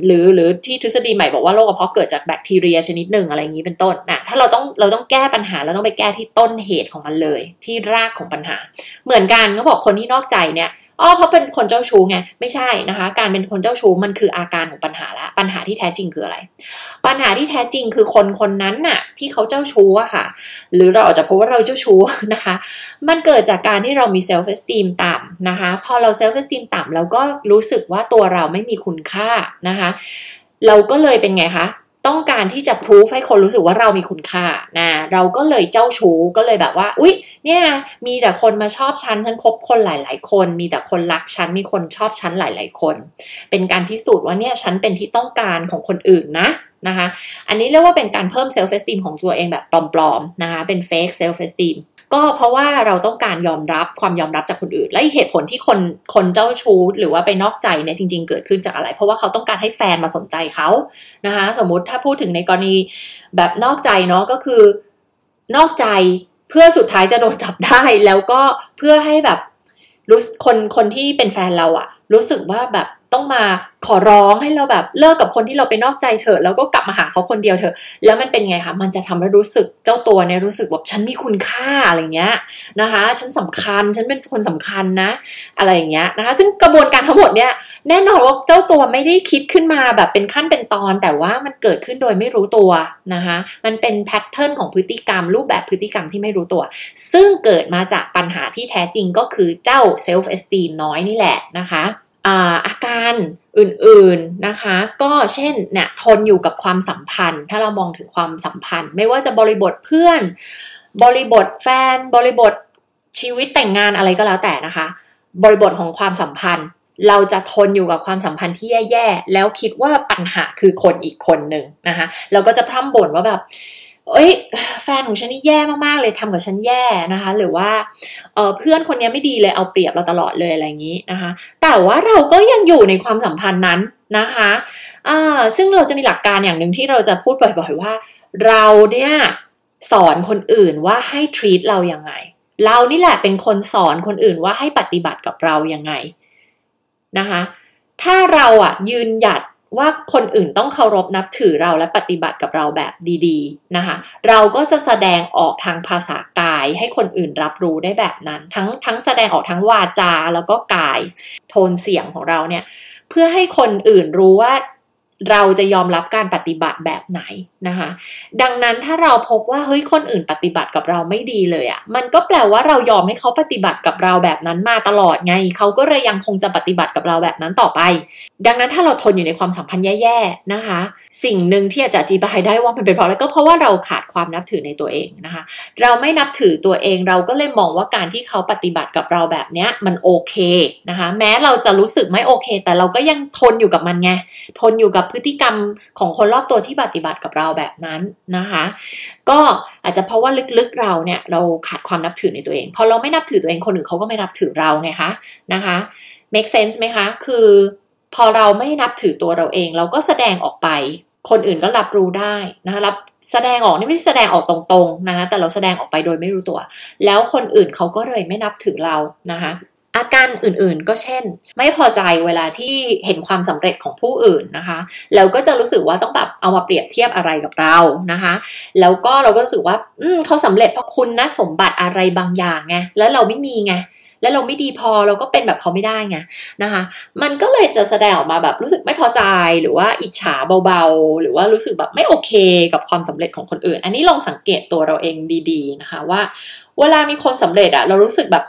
Speaker 1: หรือหรือที่ทฤษฎีใหม่บอกว่าโรคกระเพาะเกิดจากแบคทีเรียชนิดหนึ่งอะไรอย่างนี้เป็นต้นนะถ้าเราต้องเราต้องแก้ปัญหาเราต้องไปแก้ที่ต้นเหตุของมันเลย ที่รากของปัญหา เหมือนกันเขาบอกคนที่นอกใจเนี่ยอ๋อเพราะเป็นคนเจ้าชู้ไงไม่ใช่นะคะ การเป็นคนเจ้าชู้มันคืออาการของปัญหาละปัญหาที่แท้จริงคืออะไร ปัญหาที่แท้จริงคือคนคนนั้นน่ะ ที่เขาเจ้าชู้อะค่ะ หรือเราอาจจะพบว่าเราเจ้าชู้นะคะ มันเกิดจากการที่เรามี self esteem ต่ำนะคะ พอเรา self esteem ต่ำเราก็รู้สึกว่าตัวเราไม่มีคุณค่านะคะ เราก็เลยเป็นไงคะต้องการที่จะพิสูจน์ให้คนรู้สึกว่าเรามีคุณค่านะเราก็เลยเจ้าชู้ก็เลยแบบว่า อุ๊ย เนี่ย มีแต่คนมาชอบฉัน ฉันคบคนหลาย ๆ คน มีแต่คนรักฉัน มีคนชอบฉันหลาย ๆ คน เป็นการพิสูจน์ว่าเนี่ยฉันเป็นที่ต้องการของคนอื่นนะนะคะ อันนี้เรียกว่าเป็นการเพิ่ม self esteem ของตัวเองแบบปลอม ๆ นะคะ เป็น fake self esteem ก็เพราะว่าเราต้องการยอมรับความยอมรับจากคนอื่น และเหตุผลที่คนคนเจ้าชู้หรือว่าไปนอกใจเนี่ยจริง ๆ เกิดขึ้นจากอะไร เพราะว่าเขาต้องการให้แฟนมาสนใจเขานะคะ สมมุติถ้าพูดถึงในกรณีแบบนอกใจเนาะก็คือนอกใจเพื่อสุดท้ายจะโดนจับได้แล้วก็เพื่อให้แบบรู้คนคนที่เป็นแฟนเราอะรู้สึกว่าแบบ ต้องมาขอร้องให้เราแบบเลิกกับคนที่เราไปนอกใจเถอะแล้วก็กลับมาหาเขาคนเดียวเถอะ แล้วมันเป็นไงคะมันจะทำให้รู้สึกเจ้าตัวเนี่ยรู้สึกแบบฉันมีคุณค่าอะไรเงี้ยนะคะ ฉันสำคัญฉันเป็นคนสำคัญนะ อะไรอย่างเงี้ยนะคะ ซึ่งกระบวนการทั้งหมดเนี่ยแน่นอนว่าเจ้าตัวไม่ได้คิดขึ้นมาแบบเป็นขั้นเป็นตอน แต่ว่ามันเกิดขึ้นโดยไม่รู้ตัวนะคะ มันเป็นแพทเทิร์นของพฤติกรรม รูปแบบพฤติกรรมที่ไม่รู้ตัว ซึ่งเกิดมาจากปัญหาที่แท้จริงก็คือเจ้าเซลฟ์เอสติมน้อยนี่แหละนะคะ อาการอื่นๆนะคะ ก็เช่นเนี่ยทนอยู่กับความสัมพันธ์ ถ้าเรามองถึงความสัมพันธ์ ไม่ว่าจะบริบทเพื่อน บริบทแฟน บริบทชีวิตแต่งงานอะไรก็แล้วแต่นะคะ บริบทของความสัมพันธ์ เราจะทนอยู่กับความสัมพันธ์ที่แย่ๆแล้วคิดว่าปัญหาคือคนอีกคนหนึ่งนะคะเราก็จะพร่ำบ่นว่าแบบ เอ้ยแฟนของฉันนี่แย่มากๆเลยทำกับฉันแย่นะคะ หรือว่าเเพื่อนคนนี้ไม่ดีเลยเอาเปรียบเราตลอดเลยอะไรอย่างนี้นะคะ แต่ว่าเราก็ยังอยู่ในความสัมพันธ์นั้นนะคะซึ่งเราจะมีหลักการอย่างหนึ่งที่เราจะพูดบ่อยๆว่า เราเนี่ยสอนคนอื่นว่าให้ treat เรายังไง เรานี่แหละเป็นคนสอนคนอื่นว่าให้ปฏิบัติกับเรายังไงนะคะ ถ้าเราอะยืนหยัด ว่าคนอื่นต้องเคารพนับถือเราและปฏิบัติกับเราแบบดีๆนะคะ เราก็จะแสดงออกทางภาษากายให้คนอื่นรับรู้ได้แบบนั้น ทั้งทั้งแสดงออกทั้งวาจาแล้วก็กายโทนเสียงของเราเนี่ย เพื่อให้คนอื่นรู้ว่าเราจะยอมรับการปฏิบัติแบบไหนนะคะ ดังนั้นถ้าเราพบว่าเฮ้ยคนอื่นปฏิบัติกับเราไม่ดีเลยอะ่ะ มันก็แปลว่าเรายอมให้เขาปฏิบัติกับเราแบบนั้นมาตลอดไง เขาก็เลยยังคงจะปฏิบัติกับเราแบบนั้นต่อไป ดังนั้นถ้าเราทนอยู่ในความสัมพันธ์แย่ๆนะคะ สิ่งหนึ่งที่อาจจะอธิบายได้ว่ามันเป็นเพราะอะไรก็เพราะว่าเราขาดความนับถือในตัวเองนะคะ เราไม่นับถือตัวเองเราก็เลยมองว่าการที่เขาปฏิบัติกับเราแบบเนี้ยมันโอเคนะคะ แม้เราจะรู้สึกไม่โอเค แต่เราก็ยังทนอยู่กับมันไงทนอยู่กับพฤติกรรมของคนรอบตัวที่ปฏิบัติกับเราแบบนั้นนะคะ ก็อาจจะเพราะว่าลึกๆเราเนี่ยเราขาดความนับถือในตัวเองพอเราไม่นับถือตัวเองคนอื่นเขาก็ไม่นับถือเราไงคะนะคะ make sense ไหมคะ คือพอเราไม่นับถือตัวเราเอง เราก็แสดงออกไป คนอื่นก็รับรู้ได้นะคะรับแสดงออกนี่ไม่ได้แสดงออกตรงๆนะคะแต่เราแสดงออกไปโดยไม่รู้ตัว แล้วคนอื่นเขาก็เลยไม่นับถือเรานะคะ อาการอื่นๆ ก็เช่น ไม่พอใจเวลาที่เห็นความสำเร็จของผู้อื่นนะคะ แล้วก็จะรู้สึกว่าต้องแบบเอามาเปรียบเทียบอะไรกับเรานะคะ แล้วก็เราก็รู้สึกว่า อืมเขาสำเร็จเพราะคุณนะสมบัติอะไรบางอย่างไงแล้วเราไม่มีไงแล้วเราไม่ดีพอเราก็เป็นแบบเขาไม่ได้ไงนะคะ มันก็เลยจะแสดงออกมาแบบรู้สึกไม่พอใจหรือว่าอิจฉาเบาๆ หรือว่ารู้สึกแบบไม่โอเคกับความสำเร็จของคนอื่น อันนี้ลองสังเกตตัวเราเองดีๆนะคะว่า เวลามีคนสำเร็จอะเรารู้สึกแบบ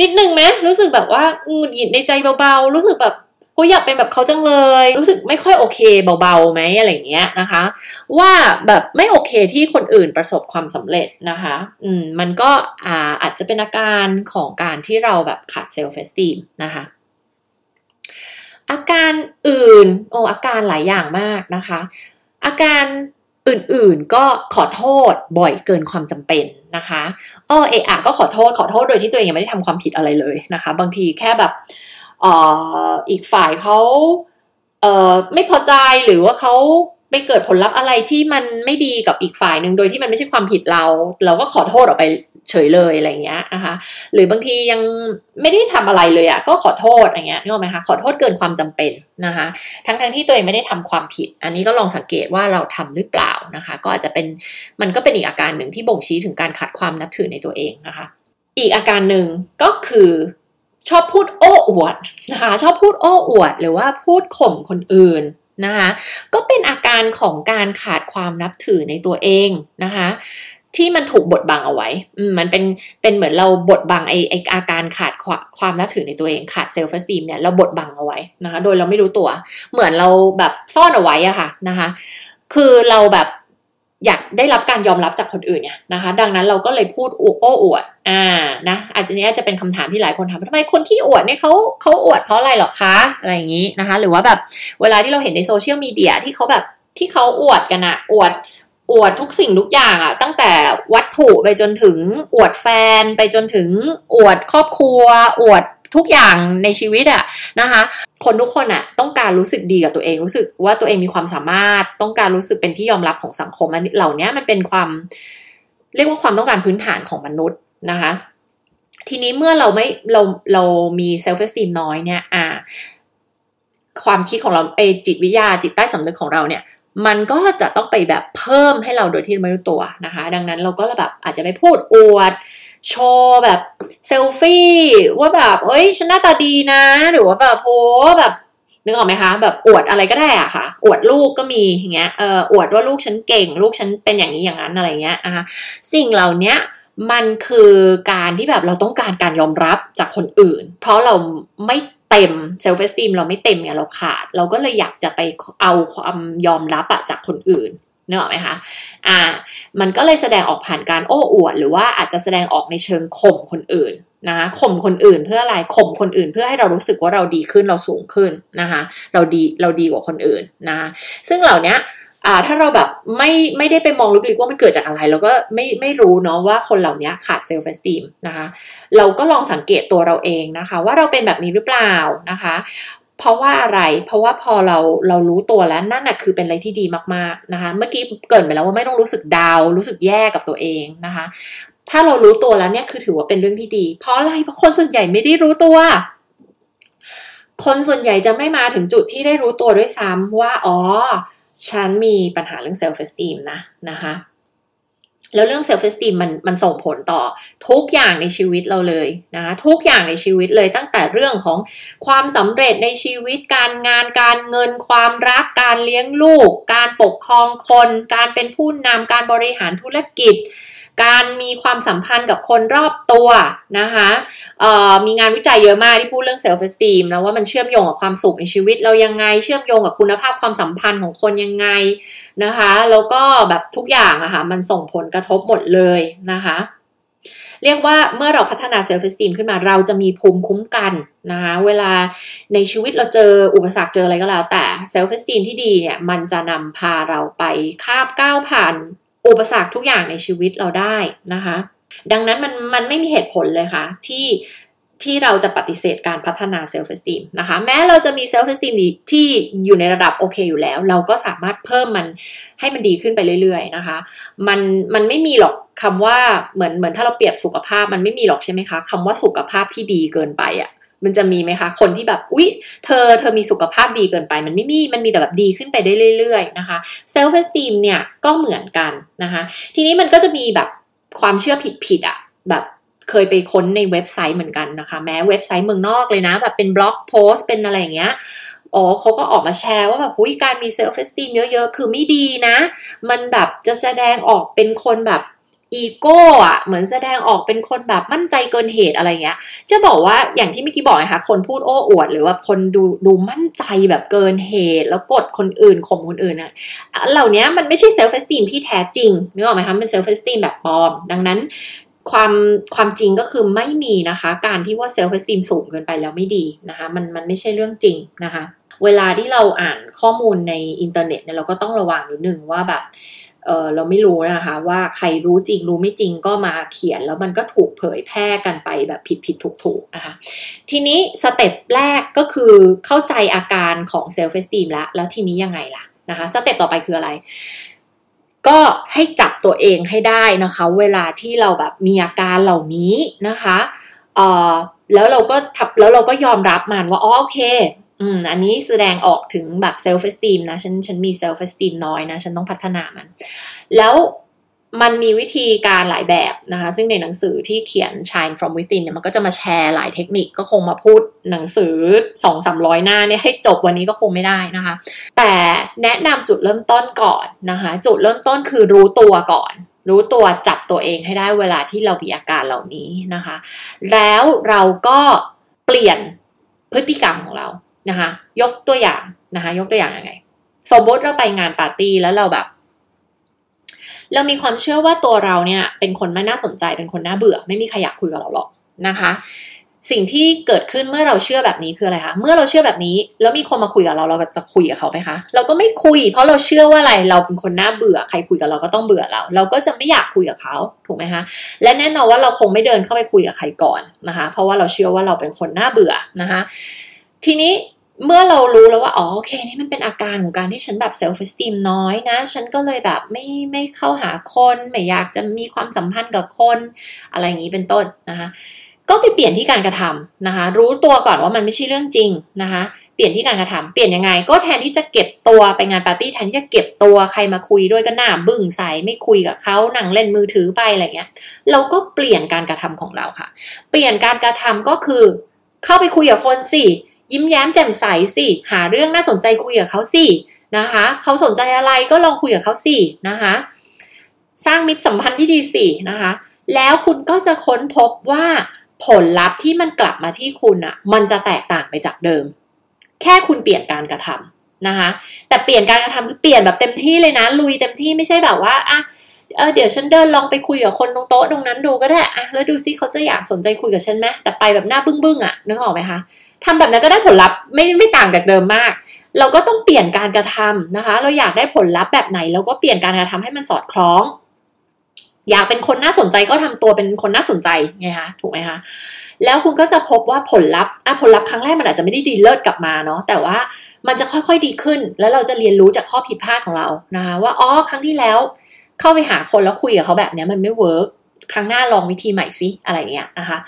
Speaker 1: นิดนึงไหมรู้สึกแบบว่าหงุดหงิดในใจเบาๆ รู้สึกแบบโกูอยากเป็นแบบเขาจังเลย รู้สึกไม่ค่อยโอเคเบาๆไหมอะไรเงี้ยนะคะ ว่าแบบไม่โอเคที่คนอื่นประสบความสำเร็จนะคะอืมมันก็อาอาจจะเป็นอาการของการที่เราแบบขาดเซลฟ์เฟสตีมนะคะอาการอื่นโอ้อาการหลายอย่างมากนะคะ อาการ อื่นๆก็ขอโทษบ่อยเกินความจำเป็นนะคะอ้อเอะอะก็ขอโทษขอโทษโดยที่ตัวเองยังไม่ได้ทำความผิดอะไรเลยนะคะ บางทีแค่แบบอออีกฝ่ายเขาเอ่อไม่พอใจหรือว่าเขาไปเกิดผลลัพธ์อะไรที่มันไม่ดีกับอีกฝ่ายหนึ่งโดยที่มันไม่ใช่ความผิดเรา เราก็ขอโทษออกไป เฉยเลยอะไรเงี้ยนะคะ หรือบางทียังไม่ได้ทำอะไรเลยอะ่ะก็ขอโทษอะไรเงี้ยนึกออกไหมคะขอโทษเกินความจำเป็นนะคะ ทั้งทั้งที่ตัวเองไม่ได้ทำความผิด อันนี้ก็ลองสังเกตว่าเราทำหรือเปล่านะคะ ก็อาจจะเป็นมันก็เป็นอีกอาการหนึ่งที่บ่งชี้ถึงการขาดความนับถือในตัวเองนะคะ อีกอาการหนึ่งก็คือชอบพูดโอ้อวดนะคะชอบพูดโอ้อวด หรือว่าพูดข่มคนอื่นนะคะก็เป็นอาการของการขาดความนับถือในตัวเองนะคะ ที่มันถูกบดบังเอาไว้ มันเป็น เป็นเหมือนเราบดบังไอไออาการขาดความนับถือในตัวเองขาดเซลฟ์เฟสตีมเนี่ยเราบดบังเอาไว้นะคะ โดยเราไม่รู้ตัว เหมือนเราแบบซ่อนเอาไว้อะค่ะนะคะ คือเราแบบอยากได้รับการยอมรับจากคนอื่นเนี่ยนะคะ ดังนั้นเราก็เลยพูดอุโอ้อวด อ่า นะอาจจะนี้จะเป็นคำถามที่หลายคนถามทำไมคนที่อวดเนี่ยเขาเขาอวดเพราะอะไรหรอคะ อะไรอย่างนี้นะคะ หรือว่าแบบเวลาที่เราเห็นในโซเชียลมีเดียที่เขาแบบที่เขาอวดกันอะอวด อวดทุกสิ่งทุกอย่างอะตั้งแต่วัตถุไปจนถึงอวดแฟน ไปจนถึงอวดครอบครัว อวดทุกอย่างในชีวิตอะนะคะ คนทุกคนอะต้องการรู้สึกดีกับตัวเองรู้สึกว่าตัวเองมีความสามารถต้องการรู้สึกเป็นที่ยอมรับของสังคมอันเหล่านี้มันเป็นความ เรียกว่าความต้องการพื้นฐานของมนุษย์นะคะ ทีนี้เมื่อเราไม่เราเรามี self esteem น้อยเนี่ยอ่าความคิดของเราเอจิตวิทยาจิตใต้สำนึกของเราเนี่ย มันก็จะต้องไปแบบเพิ่มให้เราโดยที่ไม่รู้ตัวนะคะ ดังนั้นเราก็แบบอาจจะไปพูดอวด โชว์แบบเซลฟี่ว่าแบบเอ้ยฉันหน้าตาดีนะ หรือว่าแบบโพแบบนึกออกไหมคะ แบบอวดอะไรก็ได้อะค่ะ อวดลูกก็มีอย่างเงี้ยเอออวดว่าลูกฉันเก่ง ลูกฉันเป็นอย่างนี้อย่างนั้นอะไรเงี้ยนะคะสิ่งเหล่านี้ มันคือการที่แบบเราต้องการการยอมรับจากคนอื่น เพราะเราไม่เต็ม self esteem เราไม่เต็มเนี่ยเราขาด เราก็เลยอยากจะไปเอาความยอมรับอะจากคนอื่นเนอะไหมคะ อ่า มันก็เลยแสดงออกผ่านการโอ้อวด หรือว่าอาจจะแสดงออกในเชิงข่มคนอื่นนะคะข่มคนอื่นเพื่ออะไรข่มคนอื่น เพื่อให้เรารู้สึกว่าเราดีขึ้นเราสูงขึ้นนะคะ เราดีเราดีกว่าคนอื่นนะคะซึ่งเหล่านี้ อ่าถ้าเราแบบไม่ไม่ได้ไปมองลึกๆว่ามันเกิดจากอะไร เราก็ไม่ไม่รู้เนาะว่าคนเหล่านี้ขาด self esteem นะคะเราก็ลองสังเกตตัวเราเองนะคะ ว่าเราเป็นแบบนี้หรือเปล่านะคะเพราะว่าอะไร เพราะว่าพอเราเรารู้ตัวแล้วนั่นน่ะคือเป็นอะไรที่ดีมากๆนะคะ เมื่อกี้เกริ่นไปแล้วว่าไม่ต้องรู้สึก down รู้สึกแย่กับตัวเองนะคะ ถ้าเรารู้ตัวแล้วเนี่ยคือถือว่าเป็นเรื่องที่ดี เพราะอะไร เพราะคนส่วนใหญ่ไม่ได้รู้ตัว คนส่วนใหญ่จะไม่มาถึงจุดที่ได้รู้ตัวด้วยซ้ำว่า อ๋อ ฉันมีปัญหาเรื่อง self-esteem นะนะคะแล้วเรื่อง self-esteem มันมันส่งผลต่อทุกอย่างในชีวิตเราเลยนะคะทุกอย่างในชีวิตเลยตั้งแต่เรื่องของความสำเร็จในชีวิตการงานการเงิน ความรักการเลี้ยงลูก การปกครองคน การเป็นผู้นำการบริหารธุรกิจ การมีความสัมพันธ์กับคนรอบตัวนะคะมีงานวิจัยเยอะมากที่พูดเรื่อง self-esteem แล้วว่ามันเชื่อมโยงกับความสุขในชีวิต เรายังไงเชื่อมโยงกับคุณภาพความสัมพันธ์ของคนยังไงนะคะแล้วก็แบบทุกอย่างอะค่ะมันส่งผลกระทบหมดเลยนะคะเรียกว่าเมื่อเราพัฒนา self-esteem ขึ้นมาเราจะมีภูมิคุ้มกันนะคะเวลาในชีวิตเราเจออุปสรรคเจออะไรก็แล้วแต่ self-esteem ที่ดีเนี่ยมันจะนำพาเราไปคาบก้าวผ่าน อุปสรรคทุกอย่างในชีวิตเราได้นะคะ ดังนั้นมันมันไม่มีเหตุผลเลยค่ะ ที่ที่เราจะปฏิเสธการพัฒนา self-esteem นะคะ แม้เราจะมี self-esteem ที่อยู่ในระดับโอเคอยู่แล้ว เราก็สามารถเพิ่มมันให้มันดีขึ้นไปเรื่อยๆนะคะ มันมันไม่มีหรอกคำว่าเหมือนเหมือนถ้าเราเปรียบสุขภาพมันไม่มีหรอกใช่ไหมคะคำว่าสุขภาพที่ดีเกินไปอะ่ะ มันจะมีไหมคะ คนที่แบบอุ๊ยเธอเธอมีสุขภาพดีเกินไป มันไม่มีมันมีแต่แบบดีขึ้นไปได้เรื่อยๆนะคะ self-esteem เนี่ยก็เหมือนกันนะคะทีนี้มันก็จะมีแบบความเชื่อผิดๆอะ่ะแบบเคยไปค้นในเว็บไซต์เหมือนกันนะคะ แม้เว็บไซต์เมืองนอกเลยนะ แบบเป็น blog post เป็นอะไรอย่างเงี้ยอ๋อเขาก็ออกมาแชร์ว่าแบบอุ๊ยการมี self-esteem เยอะๆ คือไม่ดีนะ มันแบบจะแสดงออกเป็นคนแบบ อีโก้อะเหมือนแสดงออกเป็นคนแบบมั่นใจเกินเหตุอะไรเงี้ย จะบอกว่าอย่างที่เมื่อกี้บอกนะคะคนพูดโอ้อวด หรือว่าคนดูดูมั่นใจแบบเกินเหตุ แล้วกดคนอื่นข่มคนอื่นอะเหล่านี้มันไม่ใช่ self-esteem ที่แท้จริงนึกออกไหมคะเป็น self-esteem แบบปลอม ดังนั้นความความจริงก็คือไม่มีนะคะ การที่ว่า self-esteem สูงเกินไปแล้วไม่ดีนะคะ มันมันไม่ใช่เรื่องจริงนะคะ เวลาที่เราอ่านข้อมูลในอินเทอร์เน็ตเนี่ยเราก็ต้องระวังนิดนึงว่าแบบ เออเราไม่รู้นะคะว่าใครรู้จริงรู้ไม่จริงก็มาเขียนแล้วมันก็ถูกเผยแพร่กันไปแบบผิดผิดถูกถูกนะคะทีนี้ step แรกก็คือเข้าใจอาการของ self-esteem แล้วแล้วทีนี้ยังไงล่ะนะคะ step ต่อไปคืออะไร ก็ให้จับตัวเองให้ได้นะคะ เวลาที่เราแบบมีอาการเหล่านี้นะคะเออแล้วเราก็ทับแล้วเราก็ยอมรับมันว่าอ๋อโอเค อืมอันนี้แสดงออกถึงแบบ self-esteem นะ ฉันฉันมี self-esteem น้อยนะ ฉันต้องพัฒนามัน แล้วมันมีวิธีการหลายแบบนะคะ ซึ่งในหนังสือที่เขียน Shine from within เนี่ยมันก็จะมาแชร์หลายเทคนิคก็คงมาพูดหนังสือสองสามร้อยหน้าเนี่ยให้จบวันนี้ก็คงไม่ได้นะคะ แต่แนะนำจุดเริ่มต้นก่อนนะคะ จุดเริ่มต้นคือรู้ตัวก่อน รู้ตัวจับตัวเองให้ได้เวลาที่เรามีอาการเหล่านี้นะคะ แล้วเราก็เปลี่ยนพฤติกรรมของเรา นะคะ ยกตัวอย่างนะคะ ยกตัวอย่างยังไง สมมติเราไปงานปาร์ตี้แล้วเราแบบ เรามีความเชื่อว่าตัวเราเนี่ย เป็นคนไม่น่าสนใจเป็นคนน่าเบื่อ ไม่มีใครอยากคุยกับเราหรอกนะคะ สิ่งที่เกิดขึ้นเมื่อเราเชื่อแบบนี้คืออะไรคะเมื่อเราเชื่อแบบนี้ แล้วมีคนมาคุยกับเราเราจะคุยกับเขาไหมคะเราก็ไม่คุย เพราะเราเชื่อว่าอะไรเราเป็นคนน่าเบื่อ ใครคุยกับเราก็ต้องเบื่อเรา เราก็จะไม่อยากคุยกับเขาถูกไหมคะและแน่นอนว่าเราคงไม่เดินเข้าไปคุยกับใครก่อนนะคะ เพราะว่าเราเชื่อว่าเราเป็นคนน่าเบื่อนะคะ ทีนี้เมื่อเรารู้แล้วว่า อ๋อ โอเค นี่มันเป็นอาการของการที่ฉันแบบเซลฟ์เฟสติมน้อยนะ ฉันก็เลยแบบไม่ไม่เข้าหาคน ไม่อยากจะมีความสัมพันธ์กับคน อะไรอย่างนี้เป็นต้นนะคะ ก็ไปเปลี่ยนที่การกระทำนะคะ รู้ตัวก่อนว่ามันไม่ใช่เรื่องจริงนะคะ เปลี่ยนที่การกระทำเปลี่ยนยังไง ก็แทนที่จะเก็บตัวไปงานปาร์ตี้แทนที่จะเก็บตัวใครมาคุยด้วยก็หน้าบึ้งใส่ไม่คุยกับเขานั่งเล่นมือถือไปอะไรเงี้ย เราก็เปลี่ยนการกระทำของเราค่ะ เปลี่ยนการกระทำก็คือ เข้าไปคุยกับคนสิ ยิ้มแย้มแจ่มใสสิหาเรื่องน่าสนใจคุยกับเขาสินะคะเขาสนใจอะไรก็ลองคุยกับเขาสินะคะสร้างมิตรสัมพันธ์ที่ดีสินะคะแล้วคุณก็จะค้นพบว่าผลลัพธ์ที่มันกลับมาที่คุณอะมันจะแตกต่างไปจากเดิม แค่คุณเปลี่ยนการกระทำนะคะแต่เปลี่ยนการกระทำคือเปลี่ยนแบบเต็มที่เลยนะลุยเต็มที่ไม่ใช่แบบว่าอะเออเดี๋ยวฉันเดินลองไปคุยกับคนตรงโต๊ะตรงนั้นดูก็ได้อะแล้วดูซิเขาจะอยากสนใจคุยกับฉันไหมแต่ไปแบบหน้าบึ้งบึ้งอะนึกออกไหมคะ ทำแบบนั้นก็ได้ผลลัพธ์ไม่ไม่ต่างจากเดิมมาก เราก็ต้องเปลี่ยนการกระทำนะคะ เราอยากได้ผลลัพธ์แบบไหน เราก็เปลี่ยนการกระทำให้มันสอดคล้อง อยากเป็นคนน่าสนใจก็ทำตัวเป็นคนน่าสนใจไงคะถูกไหมคะแล้วคุณก็จะพบว่าผลลัพธ์อะผลลัพธ์ครั้งแรกมันอาจจะไม่ได้ดีเลิศกลับมาเนาะแต่ว่ามันจะค่อยๆดีขึ้น แล้วเราจะเรียนรู้จากข้อผิดพลาดของเรานะคะว่าอ๋อครั้งที่แล้ว เข้าไปหาคนแล้วคุยกับเขาแบบนี้มันไม่เวิร์กครั้งหน้าลองวิธีใหม่ซิอะไรเงี้ยนะคะ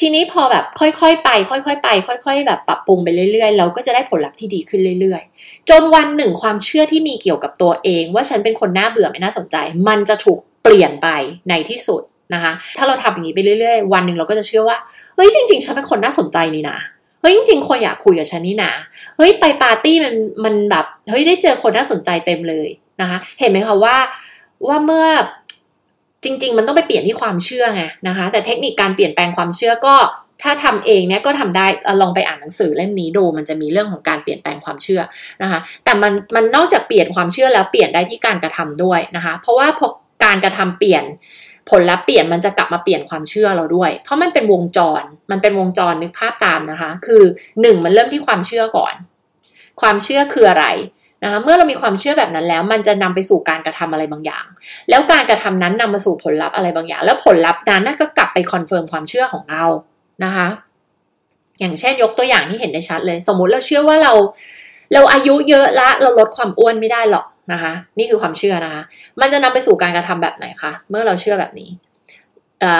Speaker 1: ทีนี้พอแบบค่อยๆไป ค่อยๆไป ค่อย ๆ แบบปรับปรุงไปเรื่อยๆ เราก็จะได้ผลลัพธ์ที่ดีขึ้นเรื่อยๆ จนวันหนึ่งความเชื่อที่มีเกี่ยวกับตัวเอง ว่าฉันเป็นคนน่าเบื่อไม่น่าสนใจ มันจะถูกเปลี่ยนไปในที่สุดนะคะ ถ้าเราทำอย่างนี้ไปเรื่อย ๆ วันหนึ่งเราก็จะเชื่อว่าเฮ้ยจริง ๆ ฉันเป็นคนน่าสนใจนี่นะเฮ้ยจริงๆคนอยากคุยกับฉันนี่นะเฮ้ยไปปาร์ตี้มันมันแบบเฮ้ยได้เจอคนน่าสนใจเต็มเลยนะคะ เห็นไหมคะว่าว่าเมื่อ จริง ๆ มันต้องไปเปลี่ยนที่ความเชื่อไงนะคะ แต่เทคนิคการเปลี่ยนแปลงความเชื่อก็ถ้าทำเองเนี่ยก็ทำได้ลองไปอ่านหนังสือเล่มนี้ดูมันจะมีเรื่องของการเปลี่ยนแปลงความเชื่อนะคะ แต่มันมันนอกจากเปลี่ยนความเชื่อแล้วเปลี่ยนได้ที่การกระทำด้วยนะคะ เพราะว่าพอการกระทำเปลี่ยนผลลัพธ์เปลี่ยนมันจะกลับมาเปลี่ยนความเชื่อเราด้วย เพราะมันเป็นวงจร มันเป็นวงจรนึกภาพตามนะคะ คือหนึ่งมันเริ่มที่ความเชื่อก่อน ความเชื่อคืออะไร นะคะเมื่อเรามีความเชื่อแบบนั้นแล้ว มันจะนำไปสู่การกระทำอะไรบางอย่าง แล้วการกระทำนั้นนำมาสู่ผลลัพธ์อะไรบางอย่าง แล้วผลลัพธ์นั้นก็กลับไป confirm ความเชื่อของเรานะคะ อย่างเช่นยกตัวอย่างที่เห็นได้ชัดเลย สมมุติเราเชื่อว่าเรา เราอายุเยอะละเราลดความอ้วนไม่ได้หรอกนะคะ นี่คือความเชื่อนะคะ มันจะนำไปสู่การกระทำแบบไหนคะเมื่อเราเชื่อแบบนี้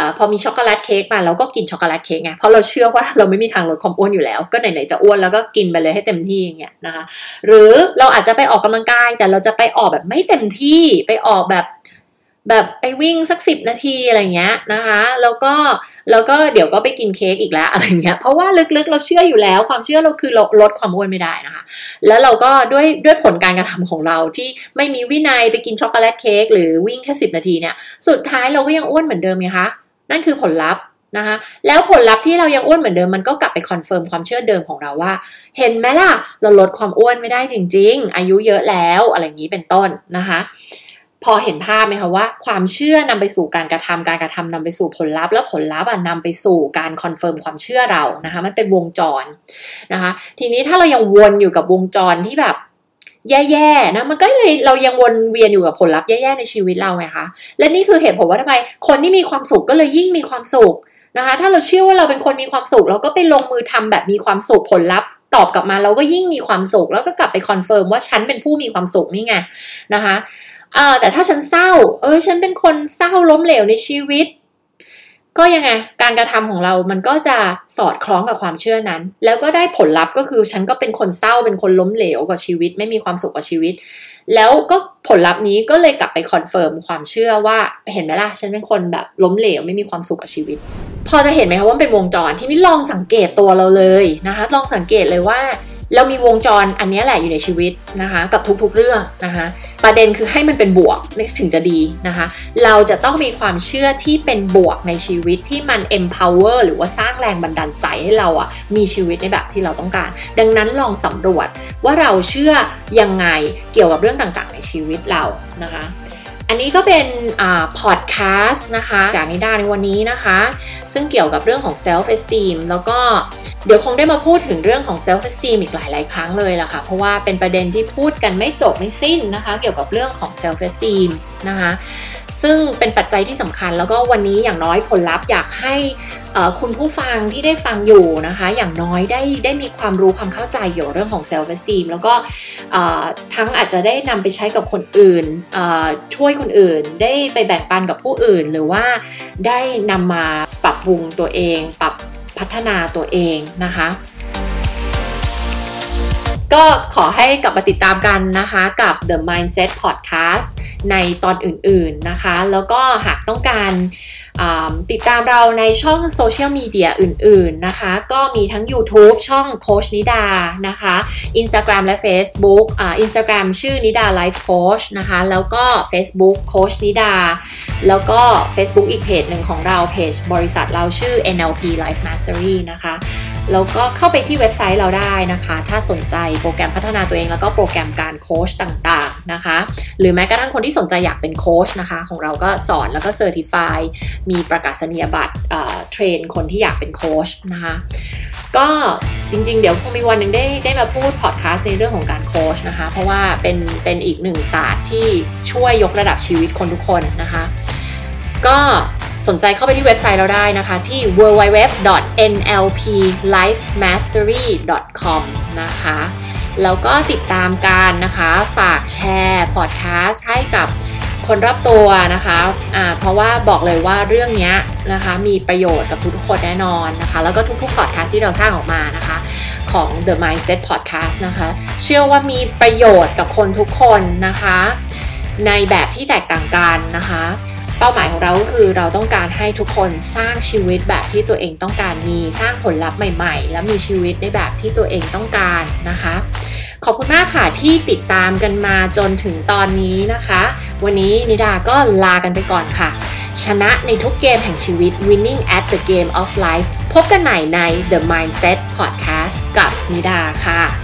Speaker 1: อพอมีช็อกโกแลตเค้กมาเราก็กินช็อกโกแลตเค้กไงเพราะเราเชื่อว่าเราไม่มีทางลดความอ้วนอยู่แล้ว ก็ไหนๆจะอ้วนแล้วก็กินไปเลยให้เต็มที่อย่างเงี้ยนะคะ หรือเราอาจจะไปออกกำลังกายแต่เราจะไปออกแบบไม่เต็มที่ไปออกแบบ แบบไปวิ่งสักสิบนาทีอะไรเงี้ยนะคะ แล้วก็แล้วก็เดี๋ยวก็ไปกินเค้กอีกแล้วอะไรเงี้ยเพราะว่าลึกๆเราเชื่ออยู่แล้ว ความเชื่อเราคือเราลดความอ้วนไม่ได้นะคะ แล้วเราก็ด้วยด้วยผลการกระทำของเราที่ไม่มีวินัยไปกินช็อกโกแลตเค้กหรือวิ่งแค่สิบนาทีเนี่ยสุดท้ายเราก็ยังอ้วนเหมือนเดิมไงคะนั่นคือผลลัพธ์นะคะแล้วผลลัพธ์ที่เรายังอ้วนเหมือนเดิมมันก็กลับไป confirm ความเชื่อเดิมของเราว่า เห็นไหมล่ะ เราลดความอ้วนไม่ได้จริง ๆ อายุเยอะแล้วอะไรอย่างนี้เป็นต้นนะคะ พอเห็นภาพไหมคะว่า ความเชื่อนำไปสู่การกระทำการกระทำนำไปสู่ผลลัพธ์ แล้วผลลัพธ์นำไปสู่การ confirm ความเชื่อเรานะคะ มันเป็นวงจรนะคะ ทีนี้ถ้าเรายังวนอยู่กับวงจรที่แบบแย่ๆนะมันก็เลยเรายังวนเวียนอยู่กับผลลัพธ์แย่ๆในชีวิตเราไงคะและนี่คือเหตุผลว่าทำไมคนที่มีความสุขก็เลยยิ่งมีความสุขนะคะ ถ้าเราเชื่อว่าเราเป็นคนมีความสุข เราก็ไปลงมือทำแบบมีความสุขผลลัพธ์ตอบกลับมาเราก็ยิ่งมีความสุข แล้วก็กลับไป confirm ว่าฉันเป็นผู้มีความสุขนี่ไงนะคะ เออแต่ถ้าฉันเศร้า เออฉันเป็นคนเศร้าล้มเหลวในชีวิต ก็ยังไง การกระทำของเรามันก็จะสอดคล้องกับความเชื่อนั้น แล้วก็ได้ผลลัพธ์ก็คือฉันก็เป็นคนเศร้าเป็นคนล้มเหลวกับชีวิต ไม่มีความสุขกับชีวิต แล้วก็ผลลัพธ์นี้ก็เลยกลับไป confirm ความเชื่อว่าเห็นไหมล่ะฉันเป็นคนแบบล้มเหลวไม่มีความสุขกับชีวิต พอจะเห็นไหมคะว่าเป็นวงจรที่นี่ลองสังเกตตัวเราเลยนะคะลองสังเกตเลยว่า เรามีวงจรอันนี้แหละอยู่ในชีวิตนะคะ กับทุกๆเรื่องนะคะ ประเด็นคือให้มันเป็นบวกถึงจะดีนะคะ เราจะต้องมีความเชื่อที่เป็นบวกในชีวิตที่มัน empower หรือว่าสร้างแรงบันดาลใจให้เราอะมีชีวิตในแบบที่เราต้องการ ดังนั้นลองสำรวจว่าเราเชื่อยังไงเกี่ยวกับเรื่องต่างๆ ในชีวิตเรานะคะ อันนี้ก็เป็นพอดแคสต์นะคะ จากนิดาในวันนี้นะคะ ซึ่งเกี่ยวกับเรื่องของ self esteem แล้วก็เดี๋ยวคงได้มาพูดถึงเรื่องของ self esteem อีกหลาย ๆ ครั้งเลยล่ะค่ะ เพราะว่าเป็นประเด็นที่พูดกันไม่จบไม่สิ้นนะคะ เกี่ยวกับเรื่องของ self esteem นะคะ ซึ่งเป็นปัจจัยที่สำคัญ แล้วก็วันนี้อย่างน้อยผลลัพธ์อยากให้คุณผู้ฟังที่ได้ฟังอยู่นะคะ อย่างน้อยได้ได้มีความรู้ความเข้าใจเกี่ยวเรื่องของ self esteem แล้วก็ทั้งอาจจะได้นำไปใช้กับคนอื่น ช่วยคนอื่น ได้ไปแบ่งปันกับผู้อื่น หรือว่าได้นำมาปรับปรุงตัวเอง ปรับพัฒนาตัวเองนะคะ ก็ขอให้กลับมาติดตามกันนะคะกับ The Mindset Podcast ในตอนอื่นๆนะคะ แล้วก็หากต้องการ ติดตามเราในช่องโซเชียลมีเดียอื่นๆนะคะ ก็มีทั้ง YouTube ช่องโคชนิดานะคะ Instagram และ Facebook อ่า Instagram ชื่อ Nida Life Coach นะคะ แล้วก็ Facebook โค้ชนิดา แล้วก็ Facebook อีกเพจหนึ่งของเราเพจบริษัทเราชื่อ NLP Life Mastery นะคะแล้วก็เข้าไปที่เว็บไซต์เราได้นะคะ ถ้าสนใจโปรแกรมพัฒนาตัวเอง แล้วก็โปรแกรมการโค้ชต่างๆนะคะ หรือแม้กระทั่งคนที่สนใจอยากเป็นโค้ชนะคะ ของเราก็สอนแล้วก็ certify มีประกาศนียบัตรเทรนคนที่อยากเป็นโค้ชนะคะก็จริงๆ เดี๋ยวคงมีวันหนึ่งได้ได้มาพูดพอดแคสต์ในเรื่องของการโค้ชนะคะ เพราะว่าเป็นเป็นอีกหนึ่งศาสตร์ที่ช่วยยกระดับชีวิตคนทุกคนนะคะ ก็สนใจเข้าไปที่เว็บไซต์เราได้นะคะที่ www.nlplifemastery.com นะคะแล้วก็ติดตามการนะคะ ฝากแชร์พอดแคสต์ให้กับ คนรอบตัวนะคะะเพราะว่าบอกเลยว่าเรื่องนี้นะคะมีประโยชน์กับทุกๆคนแน่นอนนะคะ แล้วก็ทุกๆพอดแคสต์ที่เราสร้างออกมานะคะของ The Mindset Podcast นะคะ เชื่อว่ามีประโยชน์กับคนทุกคนนะคะ ในแบบที่แตกต่างกันนะคะ เป้าหมายของเราก็คือเราต้องการให้ทุกคนสร้างชีวิตแบบที่ตัวเองต้องการมีสร้างผลลัพธ์ใหม่ ๆ และมีชีวิตในแบบที่ตัวเองต้องการนะคะ ขอบคุณมากค่ะที่ติดตามกันมาจนถึงตอนนี้นะคะ วันนี้นิดาก็ลากันไปก่อนค่ะ ชนะในทุกเกมแห่งชีวิต winning at the game of life พบกันใหม่ใน The Mindset Podcast กับนิดาค่ะ